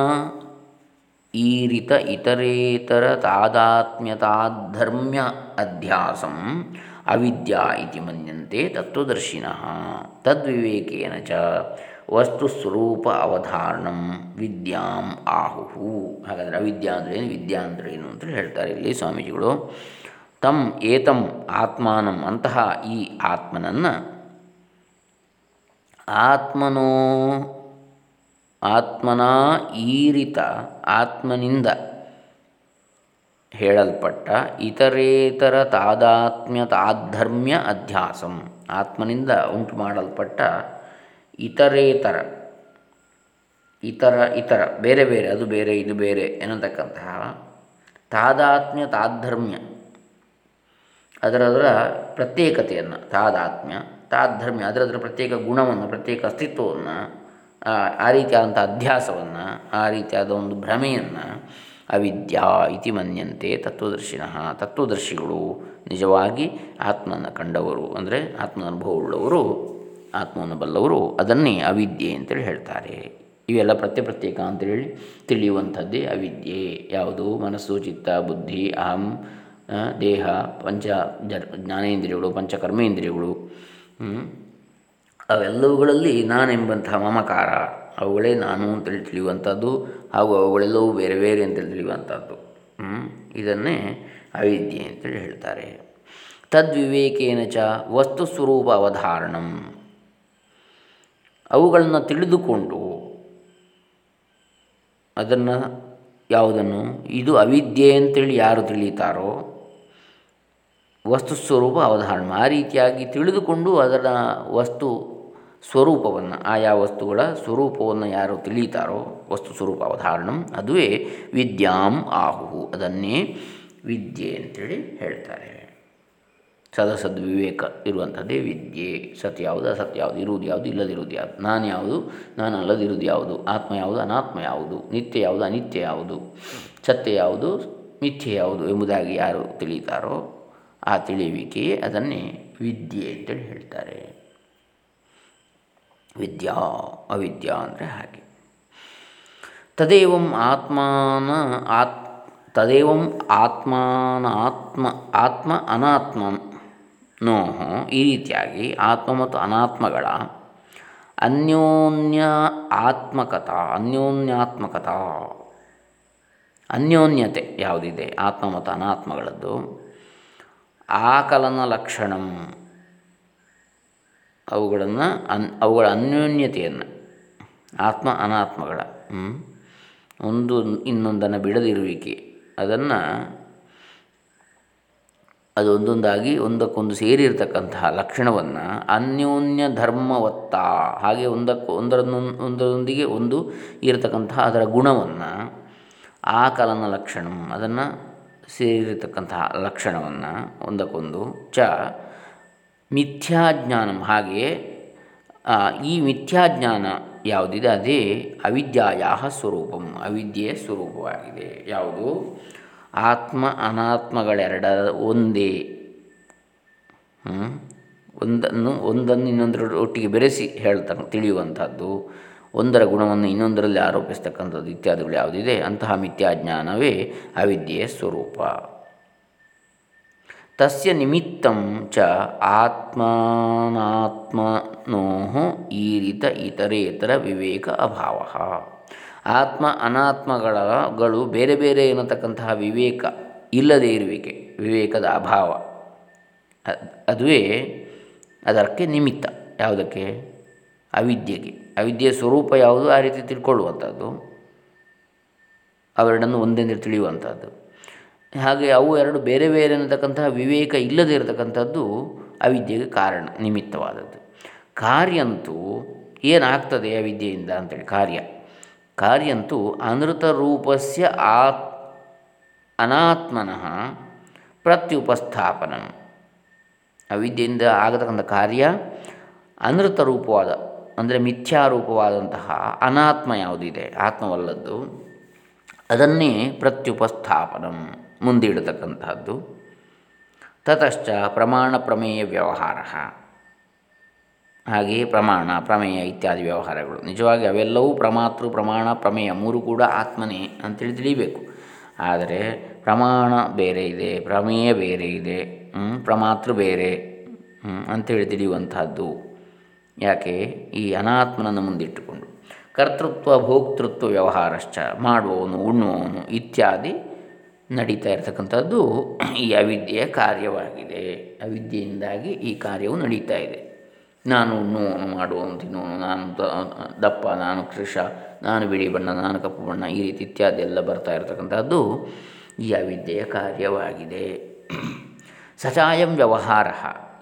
ಈರಿತ ಇತರೇತರ ತಾದಾತ್ಮ್ಯತಾಧರ್ಮ್ಯ ಅಧ್ಯಾಸಂ ಅವಿದ್ಯಾ ಇತಿ ಮನ್ಯಂತೆ ತತ್ವದರ್ಶಿನಃ ತದ್ವಿವೇಕೇನ ಚ ವಸ್ತುಸ್ವರೂಪ ಅವಧಾರಣಂ ವಿದ್ಯಾಂ ಆಹುಹು. ಹಾಗಾದರೆ ಅವಿದ್ಯಾ ಏನು? ವಿದ್ಯಾ ಅಂದರೆ ಏನು ಅಂತ ಹೇಳ್ತಾರೆ ಇಲ್ಲಿ ಸ್ವಾಮೀಜಿಗಳು. ತಮ್ ಏತಂ ಆತ್ಮಾನಂ ಅಂತಹ ಈ ಆತ್ಮನನ್ನು ಆತ್ಮನೋ ಆತ್ಮನ ಈರಿತ ಆತ್ಮನಿಂದ ಹೇಳಲ್ಪಟ್ಟ ಇತರೇತರ ತಾದಾತ್ಮ್ಯ ತಾಧರ್ಮ್ಯ ಅಧ್ಯಾಸಂ. ಆತ್ಮನಿಂದ ಉಂಟು ಮಾಡಲ್ಪಟ್ಟ ಇತರೇತರ, ಇತರ ಇತರ, ಬೇರೆ ಬೇರೆ, ಅದು ಬೇರೆ, ಇದು ಬೇರೆ ಎನ್ನತಕ್ಕಂತಹ ತಾದಾತ್ಮ್ಯ ತಾಧರ್ಮ್ಯ ಅದರದರ ಪ್ರತ್ಯೇಕತೆಯನ್ನು, ತಾದಾತ್ಮ್ಯ ತಾಧರ್ಮ್ಯ ಅದರದರ ಪ್ರತ್ಯೇಕ ಗುಣವನ್ನು, ಪ್ರತ್ಯೇಕ ಅಸ್ತಿತ್ವವನ್ನು ಆ ರೀತಿಯಾದಂಥ ಅಧ್ಯಾಸವನ್ನು, ಆ ರೀತಿಯಾದ ಒಂದು ಭ್ರಮೆಯನ್ನು ಅವಿದ್ಯಾ ಇತಿ ಮನ್ಯಂತೆ ತತ್ವದರ್ಶಿನಃ, ತತ್ವದರ್ಶಿಗಳು ನಿಜವಾಗಿ ಆತ್ಮನ ಕಂಡವರು, ಅಂದರೆ ಆತ್ಮ ಅನುಭವವುಳ್ಳವರು, ಆತ್ಮವನ್ನು ಬಲ್ಲವರು, ಅದನ್ನೇ ಅವಿದ್ಯೆ ಅಂತೇಳಿ ಹೇಳ್ತಾರೆ. ಇವೆಲ್ಲ ಪ್ರತ್ಯ ಪ್ರತ್ಯೇಕ ಅಂತೇಳಿ ತಿಳಿಯುವಂಥದ್ದೇ ಅವಿದ್ಯೆ. ಯಾವುದು? ಮನಸ್ಸು, ಚಿತ್ತ, ಬುದ್ಧಿ, ಅಹಂ ದೇಹ, ಪಂಚ ಜ್ಞಾನೇಂದ್ರಿಯಗಳು, ಪಂಚಕರ್ಮೇಂದ್ರಿಯಗಳು ಅವೆಲ್ಲವುಗಳಲ್ಲಿ ನಾನೆಂಬಂತಹ ಮಮಕಾರ. ಅವುಗಳೇ ನಾನು ಅಂತೇಳಿ ತಿಳಿಯುವಂಥದ್ದು ಹಾಗೂ ಅವುಗಳೆಲ್ಲವೂ ಬೇರೆ ಬೇರೆ ಅಂತೇಳಿ ತಿಳಿಯುವಂಥದ್ದು. ಇದನ್ನೇ ಅವಿದ್ಯೆ ಅಂತೇಳಿ ಹೇಳ್ತಾರೆ. ತದ್ವಿವೇಕೇನ ಚ ವಸ್ತು ಸ್ವರೂಪ ಅವಧಾರಣಂ. ಅವುಗಳನ್ನು ತಿಳಿದುಕೊಂಡು ಅದನ್ನು ಯಾವುದನ್ನು? ಇದು ಅವಿದ್ಯೆ ಅಂತೇಳಿ ಯಾರು ತಿಳಿಯುತ್ತಾರೋ? ವಸ್ತು ಸ್ವರೂಪ ಅವಧಾರಣ. ಆ ರೀತಿಯಾಗಿ ತಿಳಿದುಕೊಂಡು ಅದರ ವಸ್ತು ಸ್ವರೂಪವನ್ನು, ಆಯಾ ವಸ್ತುಗಳ ಸ್ವರೂಪವನ್ನು ಯಾರು ತಿಳಿಯುತ್ತಾರೋ ವಸ್ತು ಸ್ವರೂಪ ಅವಧಾರಣಂ, ಅದುವೇ ವಿದ್ಯಾಂ ಆಹು ಅದನ್ನೇ ವಿದ್ಯೆ ಅಂತೇಳಿ ಹೇಳ್ತಾರೆ. ಸದಸದ್ ವಿವೇಕ ಇರುವಂಥದ್ದೇ ವಿದ್ಯೆ. ಸತ್ಯ ಯಾವುದು ಅಸತ್ಯ ಯಾವುದು, ಇರುವುದು ಯಾವುದು, ಇಲ್ಲದಿರುವುದು ಯಾವುದು. ನಾನು ಯಾವುದು, ನಾನು ಅಲ್ಲದಿರುವುದು ಯಾವುದು. ಆತ್ಮ ಯಾವುದು, ಅನಾತ್ಮ ಯಾವುದು. ನಿತ್ಯ ಯಾವುದು, ಅನಿತ್ಯ ಯಾವುದು. ಸತ್ಯ ಯಾವುದು, ಮಿಥ್ಯ ಯಾವುದು ಎಂಬುದಾಗಿ ಯಾರು ತಿಳಿತಾರೋ ಆ ತಿಳಿಯುವಿಕೆಯೇ ಅದನ್ನೇ ವಿದ್ಯೆ ಅಂತೇಳಿ ಹೇಳ್ತಾರೆ. ವಿದ್ಯಾ, ಅವಿದ್ಯಾ ಅಂದರೆ ಹಾಗೆ. ತದೇವಂ ಆತ್ಮಾನ ಆತ್, ತದೇವಂ ಆತ್ಮಾನ ಆತ್ಮ ಆತ್ಮ ಅನಾತ್ಮ ನೋ ಈ ರೀತಿಯಾಗಿ ಆತ್ಮ ಮತ್ತು ಅನಾತ್ಮಗಳ ಅನ್ಯೋನ್ಯ ಆತ್ಮಕಥಾ, ಅನ್ಯೋನ್ಯಾತ್ಮಕಥಾ, ಅನ್ಯೋನ್ಯತೆ ಯಾವುದಿದೆ? ಆತ್ಮ ಮತ್ತು ಅನಾತ್ಮಗಳದ್ದು. ಆಕಲನ ಲಕ್ಷಣಂ. ಅವುಗಳನ್ನು ಅನ್, ಅವುಗಳ ಅನ್ಯೋನ್ಯತೆಯನ್ನು, ಆತ್ಮ ಅನಾತ್ಮಗಳ ಒಂದು ಇನ್ನೊಂದನ್ನು ಬಿಡದಿರುವಿಕೆ, ಅದನ್ನು ಅದು ಒಂದೊಂದಾಗಿ ಒಂದಕ್ಕೊಂದು ಸೇರಿರ್ತಕ್ಕಂತಹ ಲಕ್ಷಣವನ್ನು ಅನ್ಯೋನ್ಯ ಧರ್ಮವತ್ತ, ಹಾಗೆ ಒಂದಕ್ಕೆ ಒಂದರನ್ನೊಂದು ಒಂದರೊಂದಿಗೆ ಒಂದು ಇರತಕ್ಕಂತಹ ಅದರ ಗುಣವನ್ನು ಆಕಲನ ಲಕ್ಷಣ, ಅದನ್ನು ಸೇರಿರತಕ್ಕಂತಹ ಲಕ್ಷಣವನ್ನು ಒಂದಕ್ಕೊಂದು, ಚ ಮಿಥ್ಯಾಜ್ಞಾನಂ. ಹಾಗೆ ಈ ಮಿಥ್ಯಾಜ್ಞಾನ ಯಾವುದಿದೆ? ಅದೇ ಅವಿದ್ಯಾಯ ಸ್ವರೂಪಂ. ಅವಿದ್ಯೆಯ ಸ್ವರೂಪವಾಗಿದೆ. ಯಾವುದು? ಆತ್ಮ ಅನಾತ್ಮಗಳೆರಡ, ಒಂದೇ. ಒಂದನ್ನು ಒಂದನ್ನು ಇನ್ನೊಂದರ ಒಟ್ಟಿಗೆ ಬೆರೆಸಿ ಹೇಳ್ತಾರೆ ತಿಳಿಯುವಂಥದ್ದು. ಒಂದರ ಗುಣವನ್ನು ಇನ್ನೊಂದರಲ್ಲಿ ಆರೋಪಿಸ್ತಕ್ಕಂಥದ್ದು ಇತ್ಯಾದಿಗಳು ಯಾವುದಿದೆ? ಅಂತಹ ಮಿಥ್ಯಾಜ್ಞಾನವೇ ಅವಿದ್ಯೆಯ ಸ್ವರೂಪ. ತಸ್ಯ ನಿಮಿತ್ತಂ ಚ ಆತ್ಮನಾತ್ಮನೋ ಈರಿತ ಇತರೇತರ ವಿವೇಕ ಅಭಾವ. ಆತ್ಮ ಅನಾತ್ಮಗಳಗಳು ಬೇರೆ ಬೇರೆ ಎನ್ನತಕ್ಕಂತಹ ವಿವೇಕ ಇಲ್ಲದೇ ಇರುವಿಕೆ, ವಿವೇಕದ ಅಭಾವ. ಅದುವೇ ಅದಕ್ಕೆ ನಿಮಿತ್ತ. ಯಾವುದಕ್ಕೆ? ಅವಿದ್ಯೆಗೆ. ಅವಿದ್ಯೆಯ ಸ್ವರೂಪ ಯಾವುದು? ಆ ರೀತಿ ತಿಳ್ಕೊಳ್ಳುವಂಥದ್ದು. ಅವೆರಡನ್ನು ಒಂದೆಂದು ತಿಳಿಯುವಂಥದ್ದು. ಹಾಗೆ ಅವು ಎರಡು ಬೇರೆ ಬೇರೆ ಅನ್ನತಕ್ಕಂತಹ ವಿವೇಕ ಇಲ್ಲದೇ ಇರತಕ್ಕಂಥದ್ದು ಅವಿದ್ಯೆಗೆ ಕಾರಣ, ನಿಮಿತ್ತವಾದದ್ದು. ಕಾರ್ಯಂತೂ ಏನಾಗ್ತದೆ ಅವಿದ್ಯೆಯಿಂದ ಅಂತೇಳಿ, ಕಾರ್ಯ. ಕಾರ್ಯಂತೂ ಅನೃತ ರೂಪಸ್ಯ ಆತ್, ಅನಾತ್ಮನಃ ಪ್ರತ್ಯುಪಸ್ಥಾಪನ. ಅವಿದ್ಯೆಯಿಂದ ಆಗತಕ್ಕಂಥ ಕಾರ್ಯ ಅನೃತ ರೂಪವಾದ, ಅಂದರೆ ಮಿಥ್ಯಾರೂಪವಾದಂತಹ ಅನಾತ್ಮ ಯಾವುದಿದೆ, ಆತ್ಮವಲ್ಲದ್ದು, ಅದನ್ನೇ ಪ್ರತ್ಯುಪಸ್ಥಾಪನಂ. ಮುಂದಿಡತಕ್ಕಂತಹದ್ದು. ತತಶ್ಚ ಪ್ರಮಾಣ ಪ್ರಮೇಯ ವ್ಯವಹಾರ. ಹಾಗೆಯೇ ಪ್ರಮಾಣ, ಪ್ರಮೇಯ ಇತ್ಯಾದಿ ವ್ಯವಹಾರಗಳು. ನಿಜವಾಗಿ ಅವೆಲ್ಲವೂ ಪ್ರಮಾತೃ, ಪ್ರಮಾಣ, ಪ್ರಮೇಯ ಮೂರು ಕೂಡ ಆತ್ಮನೇ ಅಂತೇಳಿ ತಿಳಿಬೇಕು. ಆದರೆ ಪ್ರಮಾಣ ಬೇರೆ ಇದೆ, ಪ್ರಮೇಯ ಬೇರೆ ಇದೆ ಪ್ರಮಾತೃ ಬೇರೆ ಅಂಥೇಳಿ ತಿಳಿಯುವಂಥದ್ದು ಯಾಕೆ? ಈ ಅನಾತ್ಮನನ್ನು ಮುಂದಿಟ್ಟುಕೊಂಡು. ಕರ್ತೃತ್ವ, ಭೋಕ್ತೃತ್ವ ವ್ಯವಹಾರಶ್ಚ, ಮಾಡುವವನು, ಉಣ್ಣುವವನು ಇತ್ಯಾದಿ ನಡೀತಾ ಇರತಕ್ಕಂಥದ್ದು ಈ ಅವಿದ್ಯೆಯ ಕಾರ್ಯವಾಗಿದೆ. ಅವಿದ್ಯೆಯಿಂದಾಗಿ ಈ ಕಾರ್ಯವು ನಡೀತಾ ಇದೆ. ನಾನು ಉಣ್ಣುವವನು ಮಾಡುವವನು ತಿನ್ನುವನು ನಾನು ದಪ್ಪ, ನಾನು ಕೃಷ, ನಾನು ಬಿಳಿ ಬಣ್ಣ, ನಾನು ಕಪ್ಪು ಬಣ್ಣ, ಈ ರೀತಿ ಇತ್ಯಾದಿ ಎಲ್ಲ ಬರ್ತಾ ಇರತಕ್ಕಂಥದ್ದು ಈ ಅವಿದ್ಯೆಯ ಕಾರ್ಯವಾಗಿದೆ. ಸಚಾಯಂ ವ್ಯವಹಾರ,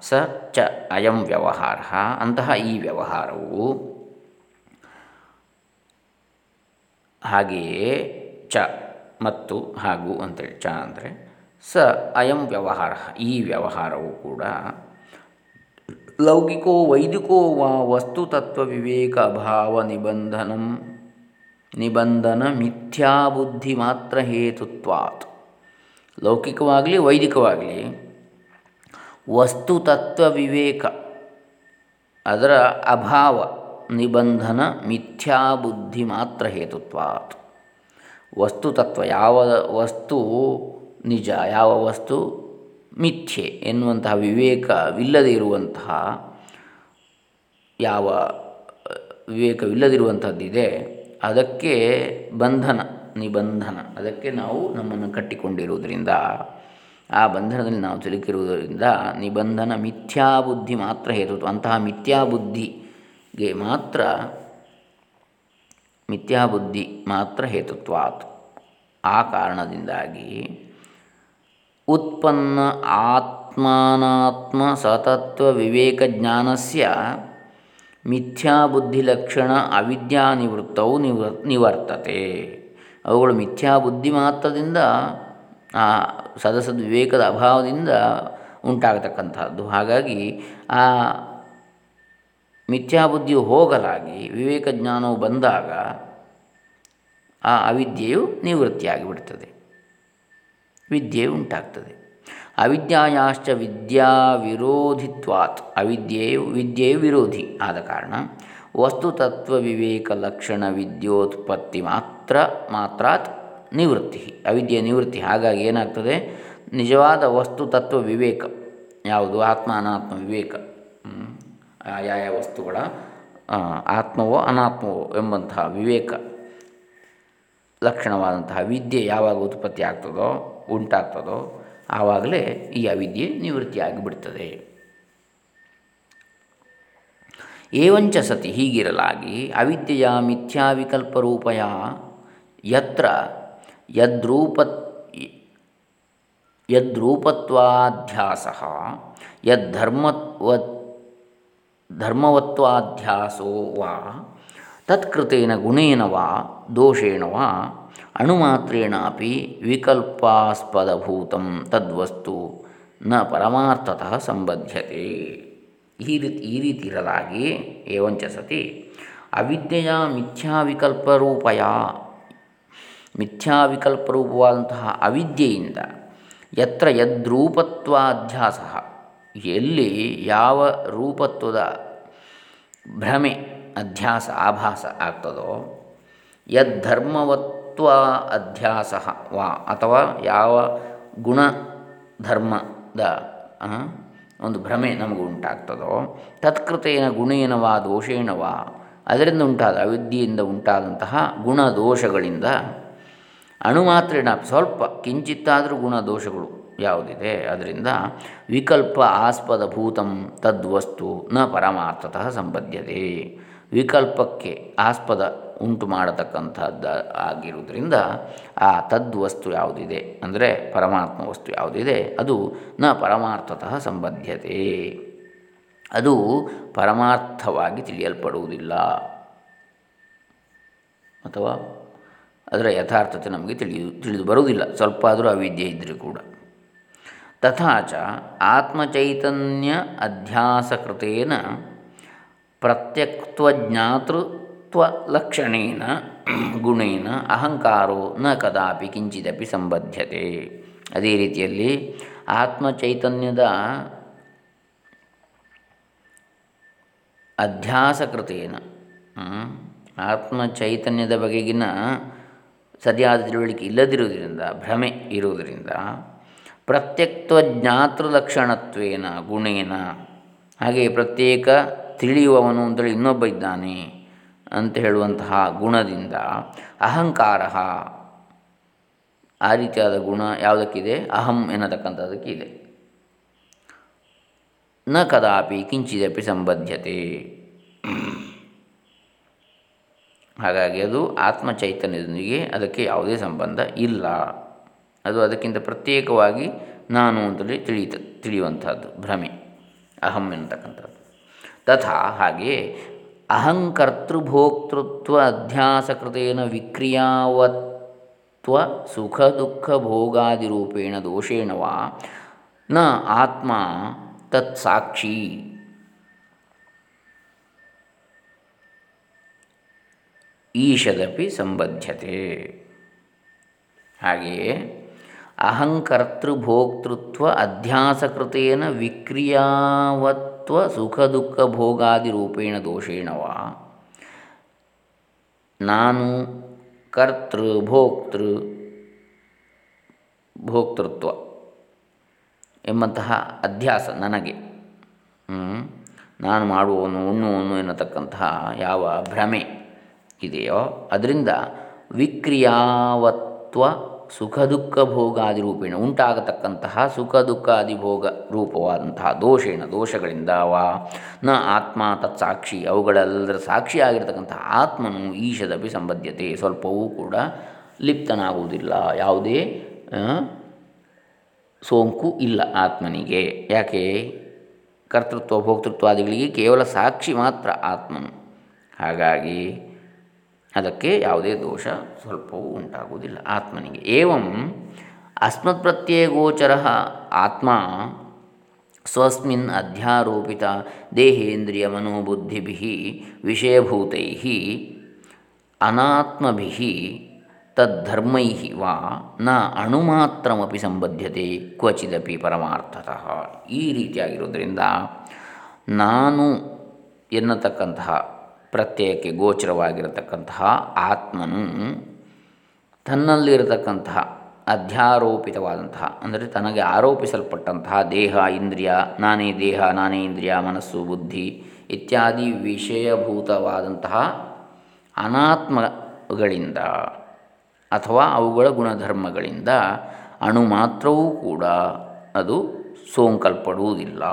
ಸ ಚ ಅಯಂ ವ್ಯವಹಾರ, ಅಂತಹ ಈ ವ್ಯವಹಾರವು ಹಾಗೆಯೇ ಚ ಮತ್ತು ಹಾಗೂ ಅಂತೇಳಿ, ಚ ಅಂದರೆ ಸ ಅಯಂ ವ್ಯವಹಾರ, ಈ ವ್ಯವಹಾರವು ಕೂಡ ಲೌಕಿಕೋ ವೈದಿಕೋ ವಾ ವಸ್ತುತತ್ವ ವಿವೇಕ ಅಭಾವ ನಿಬಂಧನಂ, ನಿಬಂಧನ ಮಿಥ್ಯಾಬುದ್ಧಿ ಮಾತ್ರ ಹೇತುತ್ವಾತ್. ಲೌಕಿಕವಾಗಲಿ, ವೈದಿಕವಾಗಲಿ ವಸ್ತುತತ್ವ ವಿವೇಕ, ಅದರ ಅಭಾವ, ನಿಬಂಧನ ಮಿಥ್ಯಾಬುದ್ಧಿ ಮಾತ್ರ ಹೇತುತ್ವಾತ್. ವಸ್ತುತತ್ವ ಯಾವ ವಸ್ತು ನಿಜ, ಯಾವ ವಸ್ತು ಮಿಥ್ಯೆ ಎನ್ನುವಂತಹ ವಿವೇಕವಿಲ್ಲದೆ ಇರುವಂತಹ, ಯಾವ, ವಿವೇಕವಿಲ್ಲದಿರುವಂಥದ್ದಿದೆ, ಅದಕ್ಕೆ ಬಂಧನ, ನಿಬಂಧನ, ಅದಕ್ಕೆ ನಾವು ನಮ್ಮನ್ನು ಕಟ್ಟಿಕೊಂಡಿರುವುದರಿಂದ, ಆ ಬಂಧನದಲ್ಲಿ ನಾವು ಸಿಲುಕಿರುವುದರಿಂದ ನಿಬಂಧನ ಮಿಥ್ಯಾಬುದ್ಧಿ ಮಾತ್ರ ಹೇರುವುದು ಅಂತಹ ಮಿಥ್ಯಾಬುದ್ಧಿಗೆ ಮಾತ್ರ ಮಿಥ್ಯಾಬುದ್ಧಿ ಮಾತ್ರ ಹೇತುತ್ವಾತ್. ಆ ಕಾರಣದಿಂದಾಗಿ ಉತ್ಪನ್ನ ಆತ್ಮಾನಾತ್ಮ ಸತತ್ವ ವಿವೇಕ ಜ್ಞಾನಸ್ಯ ಮಿಥ್ಯಾಬುದ್ಧಿಲಕ್ಷಣ ಅವಿದ್ಯಾನಿವೃತ್ತವು ನಿವ ನಿವರ್ತತೆ. ಅವುಗಳು ಮಿಥ್ಯಾಬುದ್ಧಿ ಮಾತ್ರದಿಂದ, ಆ ಸದಸದ್ ವಿವೇಕದ ಅಭಾವದಿಂದ ಉಂಟಾಗತಕ್ಕಂಥದ್ದು. ಹಾಗಾಗಿ ಆ ಮಿಥ್ಯಾಬುದ್ಧಿಯು ಹೋಗಲಾಗಿ ವಿವೇಕ ಜ್ಞಾನವು ಬಂದಾಗ ಆ ಅವಿದ್ಯೆಯು ನಿವೃತ್ತಿಯಾಗಿಬಿಡ್ತದೆ. ವಿದ್ಯೆ ಉಂಟಾಗ್ತದೆ. ಅವಿದ್ಯಾಯಾಶ್ಚ ವಿದ್ಯಾ ವಿರೋಧಿತ್ವಾತ್. ಅವಿದ್ಯೆಯು, ವಿದ್ಯೆಯು ವಿರೋಧಿ ಆದ ಕಾರಣ ವಸ್ತುತತ್ವ ವಿವೇಕ ಲಕ್ಷಣ ವಿದ್ಯೋತ್ಪತ್ತಿ ಮಾತ್ರ, ಮಾತ್ರಾತ್ ನಿವೃತ್ತಿ. ಅವಿದ್ಯೆಯ ನಿವೃತ್ತಿ ಹಾಗಾಗಿ ಏನಾಗ್ತದೆ? ನಿಜವಾದ ವಸ್ತುತತ್ವ ವಿವೇಕ. ಯಾವುದು? ಆತ್ಮ ಅನಾತ್ಮ ವಿವೇಕ. ಆಯಾಯ ವಸ್ತುಗಳ? ಆತ್ಮವೋ ಅನಾತ್ಮವೋ ಎಂಬಂತಹ ವಿವೇಕ ಲಕ್ಷಣವಾದಂತಹ ವಿದ್ಯೆ ಯಾವಾಗ ಉತ್ಪತ್ತಿ ಆಗ್ತದೋ, ಉಂಟಾಗ್ತದೋ, ಆವಾಗಲೇ ಈ ಅವಿದ್ಯೆ ನಿವೃತ್ತಿಯಾಗಿಬಿಡ್ತದೆ. ಏವಂಚ ಸತಿ ಹೀಗಿರಲಾಗಿ ಅವಿದ್ಯೆಯ ಮಿಥ್ಯಾವಿಕಲ್ಪರೂಪಯ ಯತ್ರ ಯದ್ರೂಪ ಯದ್ರೂಪತ್ವಾಧ್ಯಾಸ ಯದ್ಧರ್ಮತ್ವ ಧರ್ಮವತ್ವಾಧ್ಯಾಸೋ ವಾ, ತತ್ಕೃತೇನ ಗುಣೇನ ವಾ, ದೋಷೇಣ ವಾ ಅಣುಮಾತ್ರೇಣ ಅಪಿ ವಿಕಲ್ಪಾಸ್ಪದಭೂತಂ ತದ್ವಸ್ತು ನ ಪರಮಾರ್ಥತಃ ಸಂಬಧ್ಯತೆ. ಈ ರೀತಿ ಈ ರೀತಿ ಇರಲಾಗಿ ಏವಂಚ ಸತಿ. ಅವಿದ್ಯೆಯ ಮಿಥ್ಯಾವಿಕಲ್ಪರೂಪಯ, ಮಿಥ್ಯಾವಿಕಲ್ಪರೂಪವಾದಂತಹ ಅವಿದ್ಯೆಯಿಂದ ಯತ್ರ ಯದ್ರೂಪತ್ವಾಧ್ಯಾಸ ಎಲ್ಲಿ ಯಾವ ರೂಪತ್ವದ ಭ್ರಮೆ, ಅಧ್ಯಾಸ, ಆಭಾಸ ಆಗ್ತದೋ, ಯದ್ಧರ್ಮವತ್ವ ಅಧ್ಯಾಸ ವಾ ಅಥವಾ ಯಾವ ಗುಣಧರ್ಮದ ಒಂದು ಭ್ರಮೆ ನಮಗೆ ಉಂಟಾಗ್ತದೋ, ತತ್ಕೃತೇನ ಗುಣೇನವಾ ದೋಷೇಣವಾ ಅದರಿಂದ ಉಂಟಾದ ಅವಿದ್ಯೆಯಿಂದ ಉಂಟಾದಂತಹ ಗುಣದೋಷಗಳಿಂದ ಅಣುಮಾತ್ರೇಣ ಸ್ವಲ್ಪ ಕಿಂಚಿತ್ತಾದರೂ ಗುಣದೋಷಗಳು ಯಾವುದಿದೆ. ಅದರಿಂದ ವಿಕಲ್ಪ ಆಸ್ಪದ ಭೂತಂ ತದ್ವಸ್ತು ನ ಪರಮಾರ್ಥತಃ ಸಂಬದ್ಧತೆ ವಿಕಲ್ಪಕ್ಕೆ ಆಸ್ಪದ ಉಂಟು ಮಾಡತಕ್ಕಂಥದ್ದು ಆಗಿರುವುದರಿಂದ ಆ ತದ್ವಸ್ತು ಯಾವುದಿದೆ? ಅಂದರೆ ಪರಮಾತ್ಮ ವಸ್ತು ಯಾವುದಿದೆ? ಅದು ನ ಪರಮಾರ್ಥತಃ ಸಂಬದ್ಧತೆ. ಅದು ಪರಮಾರ್ಥವಾಗಿ ತಿಳಿಯಲ್ಪಡುವುದಿಲ್ಲ. ಅಥವಾ ಅದರ ಯಥಾರ್ಥತೆ ನಮಗೆ ತಿಳಿಯು, ತಿಳಿದು ಬರುವುದಿಲ್ಲ. ಸ್ವಲ್ಪ ಆದರೂ ಅವಿದ್ಯೆ ಇದ್ದರೂ ಕೂಡ. ತಥಾಚ ಆತ್ಮಚೈತನ್ಯ ಅಧ್ಯಾಸಕೃತೇನ ಪ್ರತ್ಯಕ್ತ್ವಜ್ಞಾತೃತ್ವಲಕ್ಷಣೇನ ಗುಣೇನ ಅಹಂಕಾರೋ ನ ಕದಾಪಿ ಕಿಂಚಿದಪಿ ಸಂಬದ್ಧತೆ ಅದೇ ರೀತಿಯಲ್ಲಿ ಆತ್ಮಚೈತನ್ಯದ ಅಧ್ಯಾಸಕೃತೇನ ಆತ್ಮಚೈತನ್ಯದ ಬಗೆಗಿನ ಸರಿಯಾದ ತಿಳುವಳಿಕೆ ಇಲ್ಲದಿರುವುದರಿಂದ, ಭ್ರಮೆ ಇರುವುದರಿಂದ ಪ್ರತ್ಯಕ್ತ್ವ ಜ್ಞಾತೃಲಕ್ಷಣತ್ವೇನ ಗುಣೇನ. ಹಾಗೆ ಪ್ರತ್ಯೇಕ ತಿಳಿಯುವವನು ಅಂತೇಳಿ ಇನ್ನೊಬ್ಬ ಇದ್ದಾನೆ ಅಂತ ಹೇಳುವಂತಹ ಗುಣದಿಂದ ಅಹಂಕಾರ ಆ ರೀತಿಯಾದ ಗುಣ ಯಾವುದಕ್ಕಿದೆ? ಅಹಂ ಎನ್ನತಕ್ಕಂಥದ್ದಕ್ಕೆ ಇದೆ. ನ ಕದಾಪಿ ಕಿಂಚಿದಪಿ ಸಂಬದ್ಧತೆ. ಹಾಗಾಗಿ ಅದು ಆತ್ಮ ಚೈತನ್ಯದೊಂದಿಗೆ ಅದಕ್ಕೆ ಯಾವುದೇ ಸಂಬಂಧ ಇಲ್ಲ. ಅದು ಅದಕ್ಕಿಂತ ಪ್ರತ್ಯೇಕವಾಗಿ ನಾನು ಅಂತಲೇ ತಿಳಿಯುತ್ತ ತಿಳಿಯುವಂಥದ್ದು, ಭ್ರಮೆ. ಅಹಂ ಎನ್ನತಕ್ಕಂಥದ್ದು. ತಥಾ ಹಾಗೆಯೇ ಅಹಂಕರ್ತೃಭೋಕ್ತೃತ್ವ ಅಧ್ಯಾಸಕೃತೇನ ವಿಕ್ರಿಯಾವತ್ವ ಸುಖ ದುಃಖ ಭೋಗಾದಿರೂಪೇಣ ದೋಷೇಣ ವಾ ನ ಆತ್ಮ ತತ್ಸಾಕ್ಷಿ. ಈಶದಪಿ ಸಂಬದ್ಧತೆ. ಹಾಗೆಯೇ ಅಹಂಕರ್ತೃಭೋಕ್ತೃತ್ವ ಅಧ್ಯಾಸಕೃತೇನ ವಿಕ್ರಿಯಾವತ್ವ ಸುಖ ದುಃಖ ಭೋಗಾದಿರೂಪೇಣ ದೋಷೇಣವಾ. ನಾನು ಕರ್ತೃ ಭೋಕ್ತೃ ಭೋಕ್ತೃತ್ವ ಎಂಬಂತಹ ಅಧ್ಯಾಸ ನನಗೆ. ನಾನು ಮಾಡುವವನು ಉಣ್ಣುವನು ಎನ್ನತಕ್ಕಂತಹ ಯಾವ ಭ್ರಮೆ ಇದೆಯೋ, ಅದರಿಂದ ವಿಕ್ರಿಯಾವತ್ವ ಸುಖ ದುಃಖ ಭೋಗಾದಿ ರೂಪೇಣ ಉಂಟಾಗತಕ್ಕಂತಹ ಸುಖ ದುಃಖಾದಿ ಭೋಗ ರೂಪವಾದಂತಹ ದೋಷೇಣ ದೋಷಗಳಿಂದ ವಾ ನ ಆತ್ಮ ತತ್ಸಾಕ್ಷಿ ಅವುಗಳೆಲ್ಲದರ ಸಾಕ್ಷಿಯಾಗಿರ್ತಕ್ಕಂತಹ ಆತ್ಮನು ಈಶದಪಿ ಸಂಬದ್ಧತೆ. ಸ್ವಲ್ಪವೂ ಕೂಡ ಲಿಪ್ತನಾಗುವುದಿಲ್ಲ. ಯಾವುದೇ ಸೋಂಕು ಇಲ್ಲ ಆತ್ಮನಿಗೆ. ಯಾಕೆ? ಕರ್ತೃತ್ವ, ಭೋಕ್ತೃತ್ವಾದಿಗಳಿಗೆ ಕೇವಲ ಸಾಕ್ಷಿ ಮಾತ್ರ ಆತ್ಮನು. ಹಾಗಾಗಿ ಅದಕ್ಕೆ ಯಾವುದೇ ದೋಷ ಸ್ವಲ್ಪವೂ ಉಂಟಾಗುವುದಿಲ್ಲ. ಆತ್ಮನಿಗೆ ಏವಂ ಅಸ್ಮತ್ ಪ್ರತ್ಯಯ ಗೋಚರ ಆತ್ಮ ಸ್ವಸ್ಮಿನ್ ಅಧ್ಯಾರೋಪಿತ ದೇಹೇಂದ್ರಿಯ ಮನೋಬುದ್ಧಿಭಿ ವಿಷಯಭೂತೈ ಅನಾತ್ಮಭಿ ತದ್ಧರ್ಮೈ ವಾ ನ ಅಣುಮಾತ್ರಮಿ ಸಂಬದ್ಧತೆ ಕ್ವಚಿದಪಿ ಪರಮಾರ್ಥತಃ. ಈ ರೀತಿಯಾಗಿರೋದ್ರಿಂದ ನಾನು ಎನ್ನತಕ್ಕಂತಹ ಪ್ರತ್ಯಯಕ್ಕೆ ಗೋಚರವಾಗಿರತಕ್ಕಂತಹ ಆತ್ಮನು ತನ್ನಲ್ಲಿರತಕ್ಕಂತಹ ಅಧ್ಯಾರೋಪಿತವಾದಂತಹ, ಅಂದರೆ ತನಗೆ ಆರೋಪಿಸಲ್ಪಟ್ಟಂತಹ ದೇಹ, ಇಂದ್ರಿಯ, ನಾನೇ ದೇಹ, ನಾನೇ ಇಂದ್ರಿಯ, ಮನಸ್ಸು, ಬುದ್ಧಿ ಇತ್ಯಾದಿ ವಿಷಯಭೂತವಾದಂತಹ ಅನಾತ್ಮಗಳಿಂದ ಅಥವಾ ಅವುಗಳ ಗುಣಧರ್ಮಗಳಿಂದ ಅಣು ಮಾತ್ರವೂ ಕೂಡ ಅದು ಸೋಂಕಲ್ಪಡುವುದಿಲ್ಲ.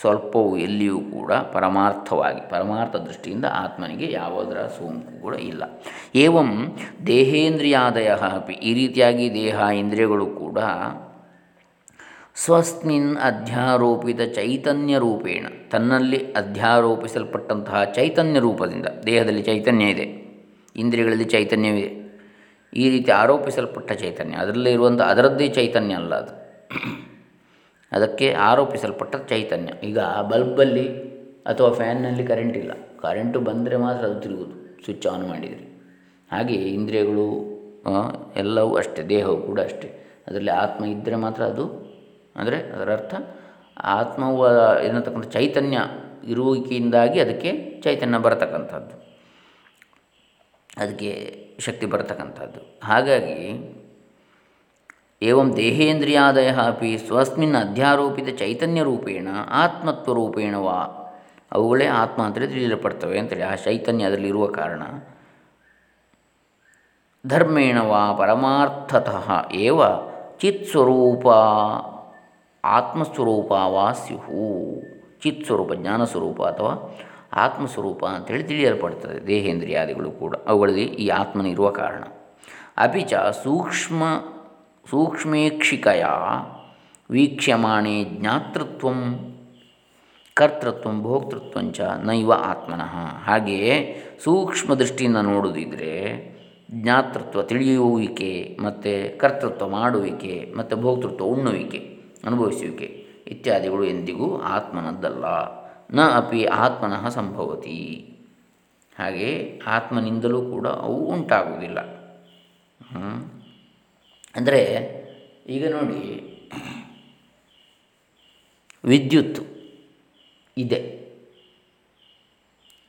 ಸ್ವಲ್ಪವೂ ಎಲ್ಲಿಯೂ ಕೂಡ ಪರಮಾರ್ಥವಾಗಿ, ಪರಮಾರ್ಥ ದೃಷ್ಟಿಯಿಂದ ಆತ್ಮನಿಗೆ ಯಾವುದರ ಸೋಂಕು ಕೂಡ ಇಲ್ಲ. ಏವಂ ದೇಹೇಂದ್ರಿಯಾದಯ ಅಪಿ, ಈ ರೀತಿಯಾಗಿ ದೇಹ, ಇಂದ್ರಿಯಗಳು ಕೂಡ ಸ್ವಸ್ಮಿನ್ ಅಧ್ಯಾರೋಪಿತ ಚೈತನ್ಯ ರೂಪೇಣ, ತನ್ನಲ್ಲಿ ಅಧ್ಯಾರೋಪಿಸಲ್ಪಟ್ಟಂತಹ ಚೈತನ್ಯ ರೂಪದಿಂದ, ದೇಹದಲ್ಲಿ ಚೈತನ್ಯ ಇದೆ, ಇಂದ್ರಿಯಗಳಲ್ಲಿ ಚೈತನ್ಯವಿದೆ, ಈ ರೀತಿ ಆರೋಪಿಸಲ್ಪಟ್ಟ ಚೈತನ್ಯ, ಅದರಲ್ಲಿ ಇರುವಂಥ ಅದರದ್ದೇ ಚೈತನ್ಯ ಅಲ್ಲ ಅದು. ಅದಕ್ಕೆ ಆರೋಪಿಸಲ್ಪಟ್ಟ ಚೈತನ್ಯ. ಈಗ ಬಲ್ಬಲ್ಲಿ ಅಥವಾ ಫ್ಯಾನ್ನಲ್ಲಿ ಕರೆಂಟ್ ಇಲ್ಲ. ಕರೆಂಟು ಬಂದರೆ ಮಾತ್ರ ಅದು ತಿರುಗುದು. ಸ್ವಿಚ್ ಆನ್ ಮಾಡಿದರೆ. ಹಾಗೆಯೇ ಇಂದ್ರಿಯಗಳು ಎಲ್ಲವೂ ಅಷ್ಟೇ. ದೇಹವು ಕೂಡ ಅಷ್ಟೇ. ಅದರಲ್ಲಿ ಆತ್ಮ ಇದ್ದರೆ ಮಾತ್ರ ಅದು, ಅಂದರೆ ಅದರ ಅರ್ಥ ಆತ್ಮವು ಏನತಕ್ಕಂಥ ಚೈತನ್ಯ ಇರುವಿಕೆಯಿಂದಾಗಿ ಅದಕ್ಕೆ ಚೈತನ್ಯ ಬರತಕ್ಕಂಥದ್ದು. ಅದಕ್ಕೆ ಶಕ್ತಿ ಬರತಕ್ಕಂಥದ್ದು. ಹಾಗಾಗಿ ಏವಂ ದೇಹೇಂದ್ರಿಯಾದಯ ಅಪಿ ಸ್ವಸ್ಮಿನ್ ಅಧ್ಯಾರೋಪಿತ ಚೈತನ್ಯರೂಪೇಣ ಆತ್ಮತ್ವರೂಪೇಣ ವಾ ಅವುಗಳೇ ಆತ್ಮ ಅಂತೇಳಿ ತಿಳಿಯಲ್ಪಡ್ತವೆ ಅಂತೇಳಿ ಆ ಚೈತನ್ಯ ಅದರಲ್ಲಿರುವ ಕಾರಣ. ಧರ್ಮೇಣ ವಾ ಪರಮಾರ್ಥತಃ ಏವ ಚಿತ್ಸ್ವರೂಪ ಆತ್ಮಸ್ವರೂಪ ವಾ ಸ್ಯು ಚಿತ್ಸ್ವರೂಪ ಜ್ಞಾನಸ್ವರೂಪ ಅಥವಾ ಆತ್ಮಸ್ವರೂಪ ಅಂತೇಳಿ ತಿಳಿಯಲ್ಪಡ್ತದೆ ದೇಹೇಂದ್ರಿಯಾದಿಗಳು ಕೂಡ. ಅವುಗಳಲ್ಲಿ ಈ ಆತ್ಮನಿರುವ ಕಾರಣ. ಅಪಿಚ ಸೂಕ್ಷ್ಮ ಸೂಕ್ಷ್ಮೇಕ್ಷಿಕೆಯ ವೀಕ್ಷ್ಯಮಾಣೆ ಜ್ಞಾತೃತ್ವ, ಕರ್ತೃತ್ವ ಭೋಕ್ತೃತ್ವಂಚ ನೈವ ಆತ್ಮನಃ. ಹಾಗೆಯೇ ಸೂಕ್ಷ್ಮ ದೃಷ್ಟಿಯಿಂದ ನೋಡುವುದಿದ್ರೆ ಜ್ಞಾತೃತ್ವ ತಿಳಿಯುವಿಕೆ, ಮತ್ತು ಕರ್ತೃತ್ವ ಮಾಡುವಿಕೆ, ಮತ್ತು ಭೋಕ್ತೃತ್ವ ಉಣ್ಣುವಿಕೆ, ಅನುಭವಿಸುವಿಕೆ ಇತ್ಯಾದಿಗಳು ಎಂದಿಗೂ ಆತ್ಮನದ್ದಲ್ಲ. ನ ಅಪಿ ಆತ್ಮನಃ ಸಂಭವತಿ. ಹಾಗೆ ಆತ್ಮನಿಂದಲೂ ಕೂಡ ಅವು ಉಂಟಾಗುವುದಿಲ್ಲ. ಅಂದರೆ ಈಗ ನೋಡಿ, ವಿದ್ಯುತ್ ಇದೆ.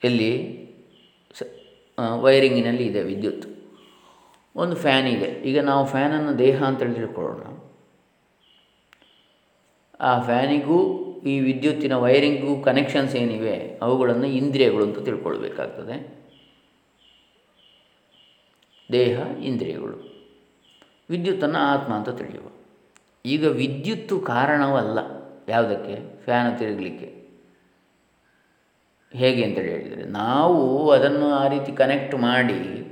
ಎಲ್ಲಿ? ಸ ವೈರಿಂಗಿನಲ್ಲಿ ಇದೆ ವಿದ್ಯುತ್. ಒಂದು ಫ್ಯಾನ್ ಇದೆ. ಈಗ ನಾವು ಫ್ಯಾನನ್ನು ದೇಹ ಅಂತೇಳಿ ತಿಳ್ಕೊಳ್ಳೋಣ. ಆ ಫ್ಯಾನಿಗೂ ಈ ವಿದ್ಯುತ್ತಿನ ವೈರಿಂಗೂ ಕನೆಕ್ಷನ್ಸ್ ಏನಿವೆ? ಅವುಗಳನ್ನು ಇಂದ್ರಿಯಗಳು ಅಂತ ತಿಳ್ಕೊಳ್ಬೇಕಾಗ್ತದೆ. ದೇಹ, ಇಂದ್ರಿಯಗಳು. ವಿದ್ಯುತ್ತನ್ನು ಆತ್ಮ ಅಂತ ತಿಳಿಯುವ. ಈಗ ವಿದ್ಯುತ್ತು ಕಾರಣವಲ್ಲ ಯಾವುದಕ್ಕೆ? ಫ್ಯಾನ್ ತಿರುಗಲಿಕ್ಕೆ. ಹೇಗೆ ಅಂತೇಳಿ ಹೇಳಿದರೆ, ನಾವು ಅದನ್ನು ಆ ರೀತಿ ಕನೆಕ್ಟ್ ಮಾಡಿ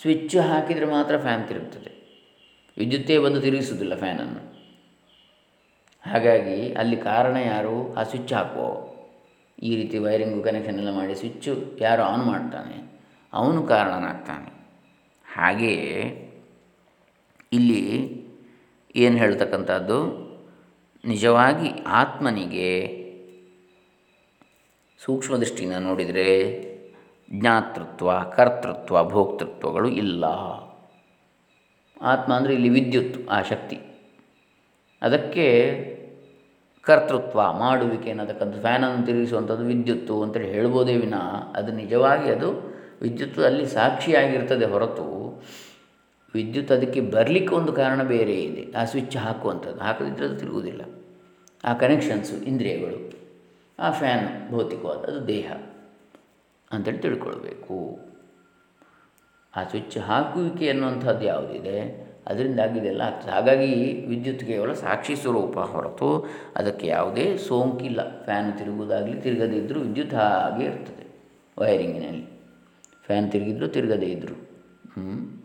ಸ್ವಿಚ್ ಹಾಕಿದರೆ ಮಾತ್ರ ಫ್ಯಾನ್ ತಿರುಗ್ತದೆ. ವಿದ್ಯುತ್ತೇ ಬಂದು ತಿರುಗಿಸುವುದಿಲ್ಲ ಫ್ಯಾನನ್ನು. ಹಾಗಾಗಿ ಅಲ್ಲಿ ಕಾರಣ ಯಾರು? ಆ ಸ್ವಿಚ್ ಹಾಕುವ ಈ ರೀತಿ ವೈರಿಂಗು ಕನೆಕ್ಷನ್ ಎಲ್ಲ ಮಾಡಿ ಸ್ವಿಚ್ಚು ಯಾರು ಆನ್ ಮಾಡ್ತಾನೆ? ಅವನು ಕಾರಣನಾಗ್ತಾನೆ. ಹಾಗೆಯೇ ಇಲ್ಲಿ ಏನು ಹೇಳ್ತಕ್ಕಂಥದ್ದು? ನಿಜವಾಗಿ ಆತ್ಮನಿಗೆ ಸೂಕ್ಷ್ಮ ದೃಷ್ಟಿಯಿಂದ ನೋಡಿದರೆ ಜ್ಞಾತೃತ್ವ, ಕರ್ತೃತ್ವ, ಭೋಕ್ತೃತ್ವಗಳು ಇಲ್ಲ. ಆತ್ಮ ಅಂದರೆ ಇಲ್ಲಿ ವಿದ್ಯುತ್, ಆ ಶಕ್ತಿ. ಅದಕ್ಕೆ ಕರ್ತೃತ್ವ ಮಾಡುವಿಕೆ ಅನ್ನತಕ್ಕಂಥ ಫ್ಯಾನನ್ನು ತಿರುಗಿಸುವಂಥದ್ದು ವಿದ್ಯುತ್ತು ಅಂತೇಳಿ ಹೇಳ್ಬೋದೇ ವಿನ, ಅದು ನಿಜವಾಗಿ ಅದು ವಿದ್ಯುತ್ ಅಲ್ಲಿ ಸಾಕ್ಷಿಯಾಗಿರ್ತದೆ ಹೊರತು ವಿದ್ಯುತ್ ಅದಕ್ಕೆ ಬರಲಿಕ್ಕೆ ಒಂದು ಕಾರಣ ಬೇರೆ ಇದೆ. ಆ ಸ್ವಿಚ್ ಹಾಕುವಂಥದ್ದು. ಹಾಕದಿದ್ದರೆ ಅದು ತಿರುಗುವುದಿಲ್ಲ. ಆ ಕನೆಕ್ಷನ್ಸು ಇಂದ್ರಿಯಗಳು, ಆ ಫ್ಯಾನ್ ಭೌತಿಕವಾದ, ಅದು ದೇಹ ಅಂತೇಳಿ ತಿಳ್ಕೊಳ್ಬೇಕು. ಆ ಸ್ವಿಚ್ ಹಾಕುವಿಕೆ ಅನ್ನುವಂಥದ್ದು ಯಾವುದಿದೆ? ಅದರಿಂದಾಗಿ ಇದೆಲ್ಲ ಆಗ್ತದೆ. ಹಾಗಾಗಿ ವಿದ್ಯುತ್ ಕೇವಲ ಸಾಕ್ಷಿ ಸ್ವರೂಪ ಹೊರತು ಅದಕ್ಕೆ ಯಾವುದೇ ಸೋಂಕಿಲ್ಲ. ಫ್ಯಾನ್ ತಿರುಗುವುದಾಗಲಿ ತಿರುಗದೇ ಇದ್ದರೂ ವಿದ್ಯುತ್ ಹಾಗೆ ಇರ್ತದೆ. ವೈರಿಂಗಿನಲ್ಲಿ ಫ್ಯಾನ್ ತಿರುಗಿದ್ರು ತಿರುಗದೇ ಇದ್ದರು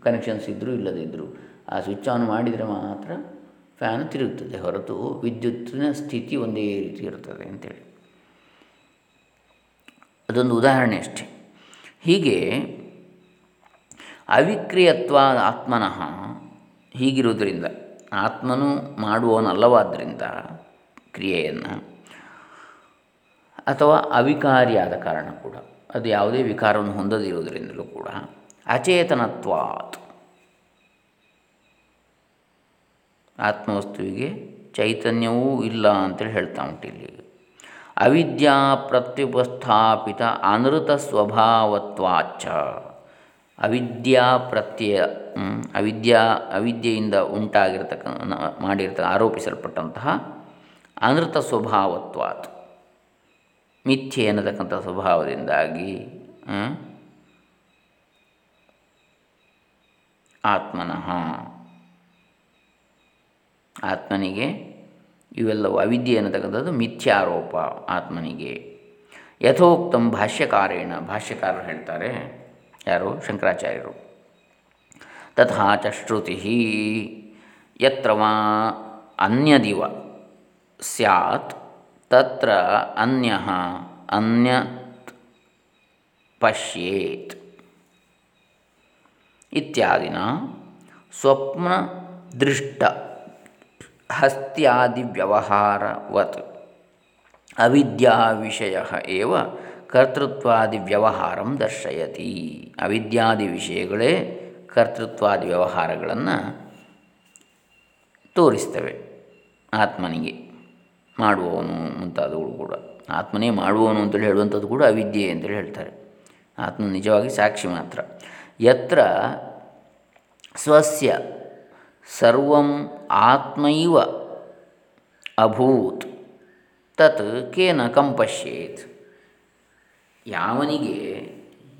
ಕನೆಕ್ಷನ್ಸ್ ಇದ್ದರೂ ಇಲ್ಲದೇ ಇದ್ದರು ಆ ಸ್ವಿಚ್ ಆನ್ ಮಾಡಿದರೆ ಮಾತ್ರ ಫ್ಯಾನ್ ತಿರುಗುತ್ತದೆ ಹೊರತು ವಿದ್ಯುತ್ತಿನ ಸ್ಥಿತಿ ಒಂದೇ ರೀತಿ ಇರ್ತದೆ ಅಂತೇಳಿ. ಅದೊಂದು ಉದಾಹರಣೆ ಅಷ್ಟೆ. ಹೀಗೆ ಅವಿಕ್ರಿಯತ್ವ ಆತ್ಮನಃ ಹೀಗಿರುವುದರಿಂದ, ಆತ್ಮನು ಮಾಡುವವನಲ್ಲವಾದ್ದರಿಂದ ಕ್ರಿಯೆಯನ್ನು, ಅಥವಾ ಅವಿಕಾರಿಯಾದ ಕಾರಣ ಕೂಡ, ಅದು ಯಾವುದೇ ವಿಕಾರವನ್ನು ಹೊಂದದಿರುವುದರಿಂದಲೂ ಕೂಡ ಅಚೇತನತ್ವಾತ್. ಆತ್ಮವಸ್ತುವಿಗೆ ಚೈತನ್ಯವೂ ಇಲ್ಲ ಅಂತೇಳಿ ಹೇಳ್ತಾ ಇಲ್ಲಿ. ಅವಿದ್ಯಾ ಪ್ರತ್ಯುಪಸ್ಥಾಪಿತ ಅನೃತ ಸ್ವಭಾವತ್ವಾಚ. ಅವಿದ್ಯಾ ಪ್ರತ್ಯಯ ಅವಿದ್ಯಾ, ಅವಿದ್ಯೆಯಿಂದ ಉಂಟಾಗಿರ್ತಕ್ಕ ಮಾಡಿರ್ತಕ್ಕ, ಆರೋಪಿಸಲ್ಪಟ್ಟಂತಹ ಅನೃತ ಸ್ವಭಾವತ್ವಾತ್. ಮಿಥ್ಯೆ ಅನ್ನತಕ್ಕಂಥ ಸ್ವಭಾವದಿಂದಾಗಿ ಆತ್ಮನಃ. ಆತ್ಮನಿಗೆ ಇವೆಲ್ಲವೂ ಅವಿದ್ಯೆ ಅನ್ನತಕ್ಕಂಥದ್ದು ಮಿಥ್ಯಾರೋಪ ಆತ್ಮನಿಗೆ. ಯಥೋಕ್ತಂ ಭಾಷ್ಯಕಾರೇಣ, ಭಾಷ್ಯಕಾರರು ಹೇಳ್ತಾರೆ, ಯಾರು? ಶಂಕರಾಚಾರ್ಯರು. ತಥಾ ಚ ಶ್ರುತಿ ಯತ್ರ ವಾ ಅನ್ಯದಿವ ಸ್ಯಾತ್ ತತ್ರ ಅನ್ಯ ಅನ್ಯತ್ ಪಶ್ಯೇತ್. ಇತ್ಯಾದಿನ ಸ್ವಪ್ನ ದೃಷ್ಟ ಹಸ್ತ್ಯಾದಿ ವ್ಯವಹಾರವತ್ ಅವಿದ್ಯಾ ವಿಷಯ ಏವ ಕರ್ತೃತ್ವಾದಿ ವ್ಯವಹಾರಂ ದರ್ಶಯತಿ. ಅವಿದ್ಯಾದಿ ವಿಷಯಗಳೇ ಕರ್ತೃತ್ವಾದಿ ವ್ಯವಹಾರಗಳನ್ನು ತೋರಿಸ್ತವೆ ಆತ್ಮನಿಗೆ. ಮಾಡುವವನು ಮುಂತಾದವುಗಳು ಕೂಡ. ಆತ್ಮನೇ ಮಾಡುವವನು ಅಂತೇಳಿ ಹೇಳುವಂಥದ್ದು ಕೂಡ ಅವಿದ್ಯೆ ಅಂತೇಳಿ ಹೇಳ್ತಾರೆ. ಆತ್ಮ ನಿಜವಾಗಿ ಸಾಕ್ಷಿ ಮಾತ್ರ. ಯತ್ರ ಸ್ವಸ್ಯ ಸರ್ವಂ ಆತ್ಮೈವ ಅಭೂತ್ ತತ್ ಕೇನ ಕಂಪಶ್ಯೇತ್ ಯಾವನಿಗೆ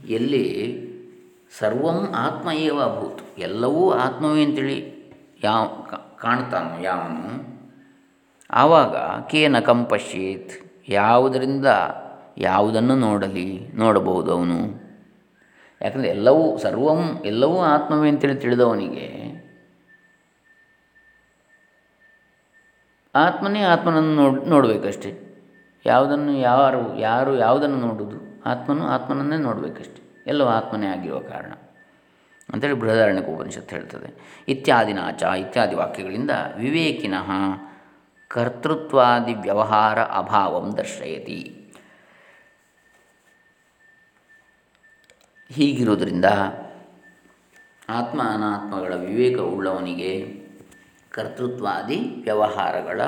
ಎಲ್ಲಿ ಸರ್ವಂ ಆತ್ಮ ಅಭೂತ್ ಎಲ್ಲವೂ ಆತ್ಮವೇ ಅಂತೇಳಿ ಯಾವ ಕಾಣ್ತಾನೋ ಯಾವನು ಆವಾಗ ಕೇನ ಕಂಪಶ್ಯೇತ್ ಯಾವುದರಿಂದ ಯಾವುದನ್ನು ನೋಡಲಿ ನೋಡಬಹುದು ಅವನು ಯಾಕಂದರೆ ಎಲ್ಲವೂ ಸರ್ವಂ ಎಲ್ಲವೂ ಆತ್ಮವೇ ಅಂತೇಳಿ ತಿಳಿದವನಿಗೆ ಆತ್ಮನೇ ಆತ್ಮನನ್ನು ನೋಡ್ ನೋಡಬೇಕಷ್ಟೆ. ಯಾವುದನ್ನು ಯಾರು ಯಾರು ಯಾವುದನ್ನು ನೋಡುವುದು ಆತ್ಮನು ಆತ್ಮನನ್ನೇ ನೋಡಬೇಕಷ್ಟೆ. ಎಲ್ಲವೂ ಆತ್ಮನೇ ಆಗಿರುವ ಕಾರಣ. ಅಂತೇಳಿ ಬೃಹದಾರಣ್ಯಕ ಉಪನಿಷತ್ತು ಹೇಳ್ತದೆ ಇತ್ಯಾದಿನಾಚ ಇತ್ಯಾದಿ ವಾಕ್ಯಗಳಿಂದ ವಿವೇಕಿನಃ ಕರ್ತೃತ್ವಾದಿ ವ್ಯವಹಾರ ಅಭಾವಂ ದರ್ಶಯತಿ. ಹೀಗಿರುವುದರಿಂದ ಆತ್ಮ ಅನಾತ್ಮಗಳ ವಿವೇಕ ಉಳ್ಳವನಿಗೆ ಕರ್ತೃತ್ವಾದಿ ವ್ಯವಹಾರಗಳ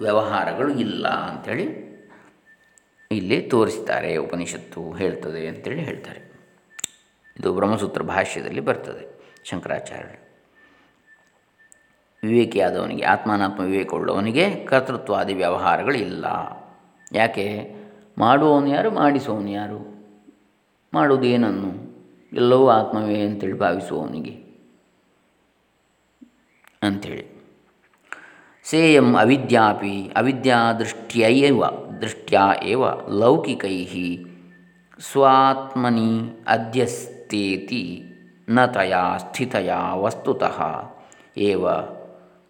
ವ್ಯವಹಾರಗಳು ಇಲ್ಲ ಅಂಥೇಳಿ ಇಲ್ಲಿ ತೋರಿಸ್ತಾರೆ, ಉಪನಿಷತ್ತು ಹೇಳ್ತದೆ ಅಂತೇಳಿ ಹೇಳ್ತಾರೆ. ಇದು ಬ್ರಹ್ಮಸೂತ್ರ ಭಾಷ್ಯದಲ್ಲಿ ಬರ್ತದೆ ಶಂಕರಾಚಾರ್ಯರು. ವಿವೇಕಿಯಾದವನಿಗೆ, ಆತ್ಮಾನಾತ್ಮ ಉಳ್ಳವನಿಗೆ ಕರ್ತೃತ್ವಾದಿ ವ್ಯವಹಾರಗಳು ಇಲ್ಲ. ಯಾಕೆ? ಮಾಡುವವನು ಯಾರು? ಮಾಡಿಸುವವನು ಯಾರು? ಮಾಡುವುದು ಏನನ್ನು ಎಲ್ಲವೂ ಆತ್ಮವೇ ಅಂತೇಳಿ ಭಾವಿಸುವವನಿಗೆ. ಅಂಥೇಳಿ. ಸೇಯಂ ಅವಿದ್ಯಾಪಿ ಅವಿದ್ಯಾದೃಷ್ಟ್ಯೈವ ದೃಷ್ಟ್ಯಾ ಏವ ಲೌಕಿಕೈ ಸ್ವಾತ್ಮನಿ ಅಧ್ಯಸ್ತೇತಿ ನ ತಯಾ ಸ್ಥಿತಯ ವಸ್ತುತಃ, ಏವ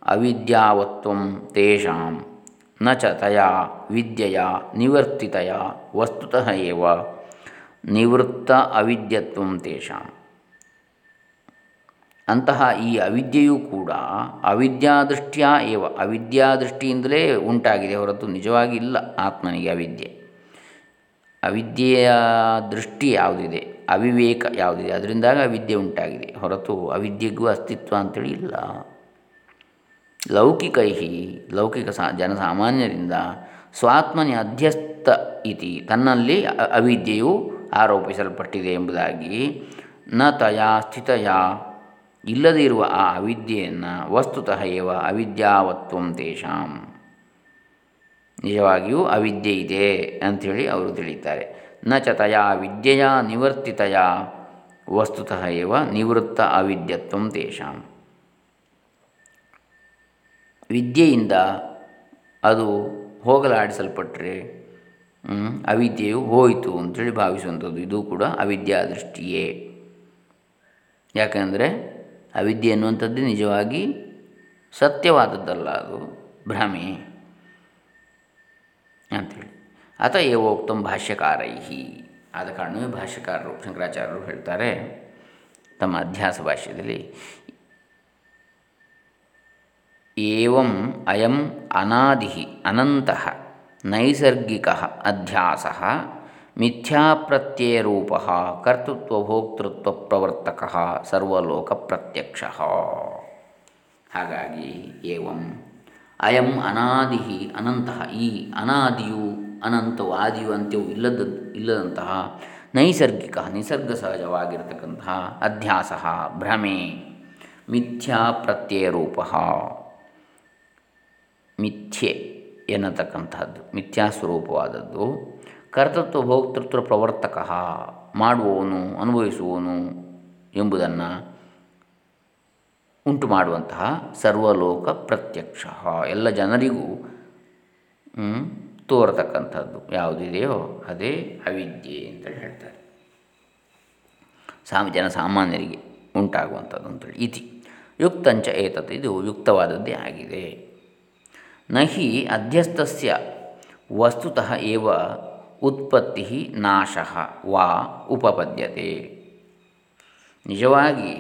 ಅವಿದ್ಯಾವತ್ವಂ ತೇಷಾಂ, ನ ಚ ತಯಾ ವಿದ್ಯೆಯ ನಿವರ್ತಿತಯ ವಸ್ತುತಃ ಏವ ನಿವೃತ್ತ ಅವಿದ್ಯತ್ವಂ ತೇಷಾಂ. ಅಂತಹ ಈ ಅವಿದ್ಯೆಯೂ ಕೂಡ ಅವಿದ್ಯಾದೃಷ್ಟಿಯ ಏವ, ಅವಿದ್ಯಾದೃಷ್ಟಿಯಿಂದಲೇ ಉಂಟಾಗಿದೆ ಹೊರತು ನಿಜವಾಗಿ ಇಲ್ಲ ಆತ್ಮನಿಗೆ ಅವಿದ್ಯೆ. ಅವಿದ್ಯೆಯ ದೃಷ್ಟಿ ಯಾವುದಿದೆ, ಅವಿವೇಕ ಯಾವುದಿದೆ, ಅದರಿಂದಾಗ ಅವಿದ್ಯೆ ಉಂಟಾಗಿದೆ. ಹೊರತು ಅವಿದ್ಯೆಗೂ ಅಸ್ತಿತ್ವ ಅಂತೇಳಿ ಇಲ್ಲ. ಲೌಕಿಕೈ ಲೌಕಿಕ ಸಾ, ಜನಸಾಮಾನ್ಯರಿಂದ ಸ್ವಾತ್ಮನಿ ಅಧ್ಯಸ್ಥ ಇತಿ, ತನ್ನಲ್ಲಿ ಅವಿದ್ಯೆಯು ಆರೋಪಿಸಲ್ಪಟ್ಟಿದೆ ಎಂಬುದಾಗಿ, ನ ತಯಾ ಸ್ಥಿತಯ, ಇಲ್ಲದೇ ಇರುವ ಆ ಅವಿದ್ಯೆಯನ್ನು ವಸ್ತುತಃ ಏವ ಅವಿದ್ಯಾವತ್ವಂ ತೇಷಾಂ. ನಿಜವಾಗಿಯೂ ಅವಿದ್ಯೆ ಇದೆ ಅಂಥೇಳಿ ಅವರು ತಿಳಿತಾರೆ ನ ಚ ತಯಾ ವಿದ್ಯೆಯ ನಿವರ್ತಿತಯ, ವಸ್ತುತಃ ಏವ ನಿವೃತ್ತ ಅವಿದ್ಯತ್ವಂ ತೇಷಾಂ. ವಿದ್ಯೆಯಿಂದ ಅದು ಹೋಗಲಾಡಿಸಲ್ಪಟ್ಟರೆ ಅವಿದ್ಯೆಯು ಹೋಯಿತು ಅಂತೇಳಿ ಭಾವಿಸುವಂಥದ್ದು. ಇದು ಕೂಡ ಅವಿದ್ಯಾ ದೃಷ್ಟಿಯೇ. ಯಾಕೆಂದರೆ ಅವಿದ್ಯೆ ಅನ್ನುವಂಥದ್ದು ನಿಜವಾಗಿ ಸತ್ಯವಾದದ್ದಲ್ಲ ಅದು. ಭ್ರಮೆ ಅಂಥೇಳಿ ಅತ ಏವೋಕ್ತಂ ಭಾಷ್ಯಕಾರೈ ಆದ ಕಾರಣವೇ ಭಾಷ್ಯಕಾರರು, ಶಂಕರಾಚಾರ್ಯರು ಹೇಳ್ತಾರೆ, ತಮ್ಮ ಅಧ್ಯಾಸ ಭಾಷ್ಯದಲ್ಲಿ, ಏವಂ ಅಯಂ ಅನಾದಿ ಅನಂತಃ. ನೈಸರ್ಗಿಕ ಅಧ್ಯಾಸ ಮಿಥ್ಯಾಪ್ರತ್ಯಯರೂಪ ಕರ್ತೃತ್ವ ಪ್ರವರ್ತಕ ಸರ್ವಲೋಕ ಪ್ರತ್ಯಕ್ಷ ಹಾಗಾಗಿ ಏವಂ ಅಯಂ ಅನಾದಿ ಅನಂತಹ ಈ ಅನಾದಿಯು ಅನಂತವು ಆದಿಯು ಅಂತ್ಯವು ಇಲ್ಲದ ಇಲ್ಲದಂತಹ ನೈಸರ್ಗಿಕ ನಿಸರ್ಗ ಸಹಜವಾಗಿರತಕ್ಕಂತಹ ಅಧ್ಯಾಸ ಭ್ರಮೆ ಮಿಥ್ಯಾ ಪ್ರತ್ಯಯರೂಪ ಮಿಥ್ಯೆ ಎನ್ನತಕ್ಕಂತಹದ್ದು ಮಿಥ್ಯಾಸ್ವರೂಪವಾದದ್ದು ಕರ್ತೃತ್ವ, ಭೋಕ್ತೃತ್ವ ಪ್ರವರ್ತಕ ಮಾಡುವವನು, ಅನುಭವಿಸುವವನು ಎಂಬುದನ್ನು ಉಂಟು ಮಾಡುವಂತಹ ಸರ್ವಲೋಕ ಪ್ರತ್ಯಕ್ಷ. ಎಲ್ಲ ಜನರಿಗೂ ತೋರತಕ್ಕಂಥದ್ದು ಯಾವುದಿದೆಯೋ ಅದೇ ಅವಿದ್ಯೆ ಅಂತೇಳಿ ಹೇಳ್ತಾರೆ. ಸಾಮ ಜನಸಾಮಾನ್ಯರಿಗೆ ಉಂಟಾಗುವಂಥದ್ದು ಅಂತೇಳಿ. ಇತಿ, ಯುಕ್ತಂಚ ಏತತ್, ಇದು ಯುಕ್ತವಾದದ್ದೇ ಆಗಿದೆ. ನಹಿ ಅಧ್ಯಸ್ಥಸ್ಯ ವಸ್ತುತಃ ಇವ ಉತ್ಪತ್ತಿ ನಾಶ ವಾ ಉಪಪದ್ಯತೆ. ನಿಜವಾಗಿ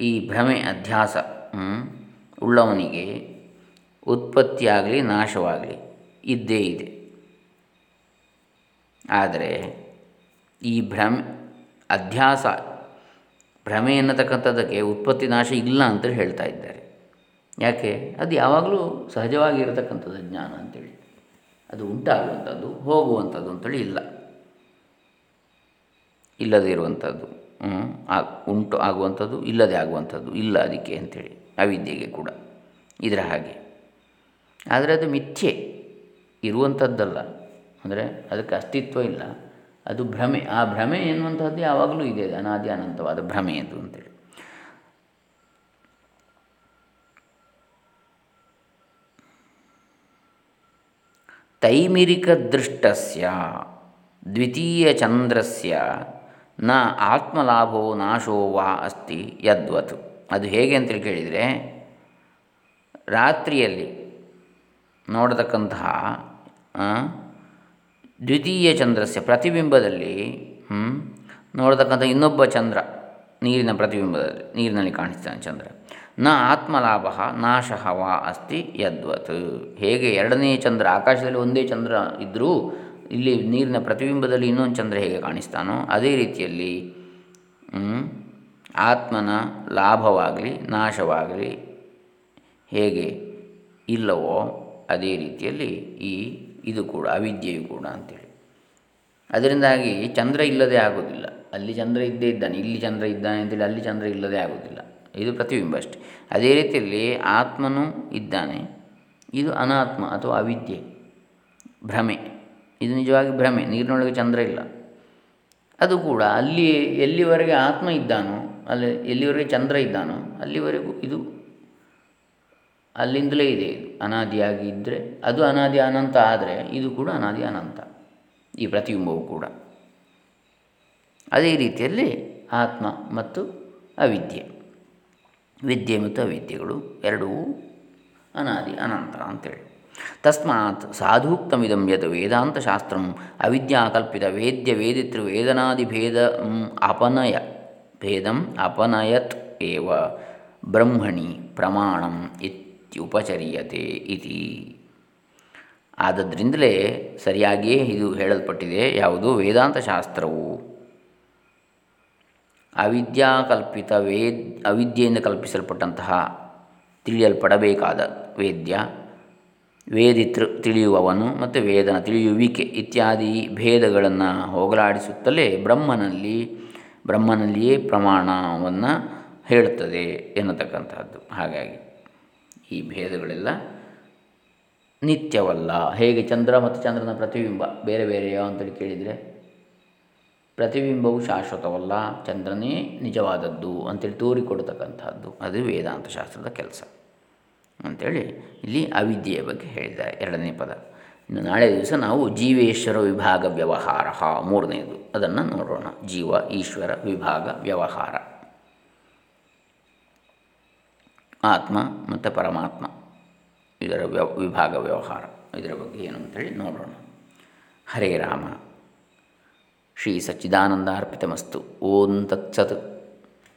ಈ ಭ್ರಮೆ ಅಧ್ಯಾಸ ಉಳ್ಳವನಿಗೆ ಉತ್ಪತ್ತಿಯಾಗಲಿ ನಾಶವಾಗಲಿ ಇದ್ದೇ ಇದೆ. ಆದರೆ ಈ ಭ್ರಮೆ, ಅಧ್ಯಾಸ ಭ್ರಮೆ ಎನ್ನತಕ್ಕಂಥದ್ದಕ್ಕೆ ಉತ್ಪತ್ತಿ ನಾಶ ಇಲ್ಲ ಅಂತ ಹೇಳ್ತಾ ಇದ್ದಾರೆ. ಯಾಕೆ? ಅದು ಯಾವಾಗಲೂ ಸಹಜವಾಗಿ ಇರತಕ್ಕಂಥದ್ದು ಜ್ಞಾನ ಅಂತೇಳಿ. ಅದು ಉಂಟಾಗುವಂಥದ್ದು, ಹೋಗುವಂಥದ್ದು ಅಂತೇಳಿ ಇಲ್ಲ. ಇಲ್ಲದೇ ಇರುವಂಥದ್ದು ಉಂಟು, ಆಗುವಂಥದ್ದು, ಇಲ್ಲದೆ ಆಗುವಂಥದ್ದು ಇಲ್ಲ ಅದಕ್ಕೆ ಅಂಥೇಳಿ ಅವಿದ್ಯೆಗೆ ಕೂಡ. ಇದರ ಹಾಗೆ. ಆದರೆ ಅದು ಮಿಥ್ಯೆ ಇರುವಂಥದ್ದಲ್ಲ. ಅಂದರೆ ಅದಕ್ಕೆ ಅಸ್ತಿತ್ವ ಇಲ್ಲ. ಅದು ಭ್ರಮೆ, ಆ ಭ್ರಮೆ ಎನ್ನುವಂಥದ್ದು ಯಾವಾಗಲೂ ಇದೆ, ಅನಾದಿ ಅನಂತವಾದ ಭ್ರಮೆ ಅದು ಅಂತೇಳಿ. ತೈಮಿರಿಕದೃಷ್ಟಸ್ಯ, ದ್ವಿತೀಯಚಂದ್ರಸ್ಯ, ನ ಆತ್ಮಲಾಭೋ ನಾಶೋ ವಾ ಅಸ್ತಿ ಯದ್ವತ್. ಅದು ಹೇಗೆ ಅಂತೇಳಿ ಕೇಳಿದರೆ, ರಾತ್ರಿಯಲ್ಲಿ ನೋಡತಕ್ಕಂತಹ ದ್ವಿತೀಯ ಚಂದ್ರಸ್ಯ ಪ್ರತಿಬಿಂಬದಲ್ಲಿ ನೋಡತಕ್ಕಂಥ ಇನ್ನೊಬ್ಬ ಚಂದ್ರ ನೀರಿನ ಪ್ರತಿಬಿಂಬದಲ್ಲಿ, ನೀರಿನಲ್ಲಿ ಕಾಣಿಸ್ತಾನೆ ಚಂದ್ರ. ನ ಆತ್ಮಲಾಭ ನಾಶ ವಾ ಅಸ್ತಿ ಯದ್ವತ್. ಹೇಗೆ ಎರಡನೇ ಚಂದ್ರ, ಆಕಾಶದಲ್ಲಿ ಒಂದೇ ಚಂದ್ರ ಇದ್ದರೂ ಇಲ್ಲಿ ನೀರಿನ ಪ್ರತಿಬಿಂಬದಲ್ಲಿ ಇನ್ನೊಂದು ಚಂದ್ರ ಹೇಗೆ ಕಾಣಿಸ್ತಾನೋ ಅದೇ ರೀತಿಯಲ್ಲಿ ಆತ್ಮನ ಲಾಭವಾಗಲಿ, ನಾಶವಾಗಲಿ ಹೇಗೆ ಇಲ್ಲವೋ ಅದೇ ರೀತಿಯಲ್ಲಿ ಈ ಇದು ಕೂಡ, ಅವಿದ್ಯೆಯು ಕೂಡ ಅಂತೇಳಿ. ಅದರಿಂದಾಗಿ ಚಂದ್ರ ಇಲ್ಲದೆ ಆಗೋದಿಲ್ಲ. ಅಲ್ಲಿ ಚಂದ್ರ ಇದ್ದೇ ಇದ್ದಾನೆ, ಇಲ್ಲಿ ಚಂದ್ರ ಇದ್ದಾನೆ ಅಂತೇಳಿ ಅಲ್ಲಿ ಚಂದ್ರ ಇಲ್ಲದೆ ಆಗೋದಿಲ್ಲ. ಇದು ಪ್ರತಿಬಿಂಬ ಅಷ್ಟೆ. ಅದೇ ರೀತಿಯಲ್ಲಿ ಆತ್ಮನೂ ಇದ್ದಾನೆ. ಇದು ಅನಾತ್ಮ ಅಥವಾ ಅವಿದ್ಯೆ. ಭ್ರಮೆ. ಇದು ನಿಜವಾಗಿ ಭ್ರಮೆ. ನೀರಿನೊಳಗೆ ಚಂದ್ರ ಇಲ್ಲ. ಅದು ಕೂಡ ಅಲ್ಲಿ ಎಲ್ಲಿವರೆಗೆ ಆತ್ಮ ಇದ್ದಾನೋ, ಅಲ್ಲಿ ಎಲ್ಲಿವರೆಗೆ ಚಂದ್ರ ಇದ್ದಾನೋ, ಅಲ್ಲಿವರೆಗೂ ಇದು ಅಲ್ಲಿಂದಲೇ ಇದೆ. ಇದು ಅನಾದಿಯಾಗಿ ಇದ್ದರೆ ಅದು ಅನಾದಿ ಅನಂತ ಆದರೆ ಇದು ಕೂಡ ಅನಾದಿ ಅನಂತ. ಈ ಪ್ರತಿಬಿಂಬವು ಕೂಡ. ಅದೇ ರೀತಿಯಲ್ಲಿ ಆತ್ಮ ಮತ್ತು ಅವಿದ್ಯೆ. ವಿದ್ಯೆ ಮತ್ತು ಅವಿದ್ಯೆಗಳು ಎರಡೂ ಅನಾದಿ ಅನಂತರ ಅಂತೇಳಿ. ತಸ್ಮಾತ್ ಸಾಧೂಕ್ತಮಿದಂ ಯತ್ ವೇದಾಂತಶಾಸ್ತ್ರ ಅವಿದ್ಯಾಕಲ್ಪಿತ ವೇದ್ಯ ವೇದಿತೃ ವೇದನಾದಿಭೇದ ಅಪನಯ, ಭೇದಂ ಅಪನಯತ್ ಏವ ಬ್ರಹ್ಮಣಿ ಪ್ರಮಾಣಂ ಇತ್ಯುಪಚರ್ಯತೆ ಇತಿ. ಆದದ್ರಿಂದಲೇ ಸರಿಯಾಗಿಯೇ ಇದು ಹೇಳಲ್ಪಟ್ಟಿದೆ, ಯಾವುದು ವೇದಾಂತ ಶಾಸ್ತ್ರವು ಅವಿದ್ಯಾಕಲ್ಪಿತ ವೇದ್, ಅವಿದ್ಯೆಯಿಂದ ಕಲ್ಪಿಸಲ್ಪಟ್ಟಂತಹ ತಿಳಿಯಲ್ಪಡಬೇಕಾದ ವೇದ್ಯ, ವೇದಿತೃ ತಿಳಿಯುವವನು ಮತ್ತು ವೇದನ ತಿಳಿಯುವಿಕೆ ಇತ್ಯಾದಿ ಭೇದಗಳನ್ನು ಹೋಗಲಾಡಿಸುತ್ತಲೇ ಬ್ರಹ್ಮನಲ್ಲಿ, ಬ್ರಹ್ಮನಲ್ಲಿಯೇ ಪ್ರಮಾಣವನ್ನು ಹೇಳುತ್ತದೆ ಎನ್ನತಕ್ಕಂಥದ್ದು ಹಾಗಾಗಿ ಈ ಭೇದಗಳೆಲ್ಲ ನಿತ್ಯವಲ್ಲ. ಹೇಗೆ ಚಂದ್ರ ಮತ್ತು ಚಂದ್ರನ ಪ್ರತಿಬಿಂಬ ಬೇರೆ ಬೇರೆಯೋ ಅಂತೇಳಿ ಕೇಳಿದರೆ ಪ್ರತಿಬಿಂಬವು ಶಾಶ್ವತವಲ್ಲ, ಚಂದ್ರನೇ ನಿಜವಾದದ್ದು ಅಂತೇಳಿ ತೋರಿಕೊಡ್ತಕ್ಕಂಥದ್ದು. ಅದು ವೇದಾಂತ ಶಾಸ್ತ್ರದ ಕೆಲಸ. ಅಂಥೇಳಿ ಇಲ್ಲಿ ಅವಿದ್ಯೆಯ ಬಗ್ಗೆ ಹೇಳಿದ ಎರಡನೇ ಪದ. ಇನ್ನು ನಾಳೆ ದಿವಸ ನಾವು ಜೀವೇಶ್ವರ ವಿಭಾಗ ವ್ಯವಹಾರ ಮೂರನೇದು. ಅದನ್ನು ನೋಡೋಣ. ಜೀವ, ಈಶ್ವರ ವಿಭಾಗ ವ್ಯವಹಾರ. ಆತ್ಮ ಮತ್ತು ಪರಮಾತ್ಮ, ಇದರ ವ್ಯವ ವಿಭಾಗ ವ್ಯವಹಾರ. ಇದರ ಬಗ್ಗೆ ಏನು ಅಂತೇಳಿ ನೋಡೋಣ. ಹರೇ ರಾಮ. ಶ್ರೀ ಸಚ್ಚಿದಾನಂದಾರ್ಪಿತಮಸ್ತು ಓಂ ತತ್ಸತ್.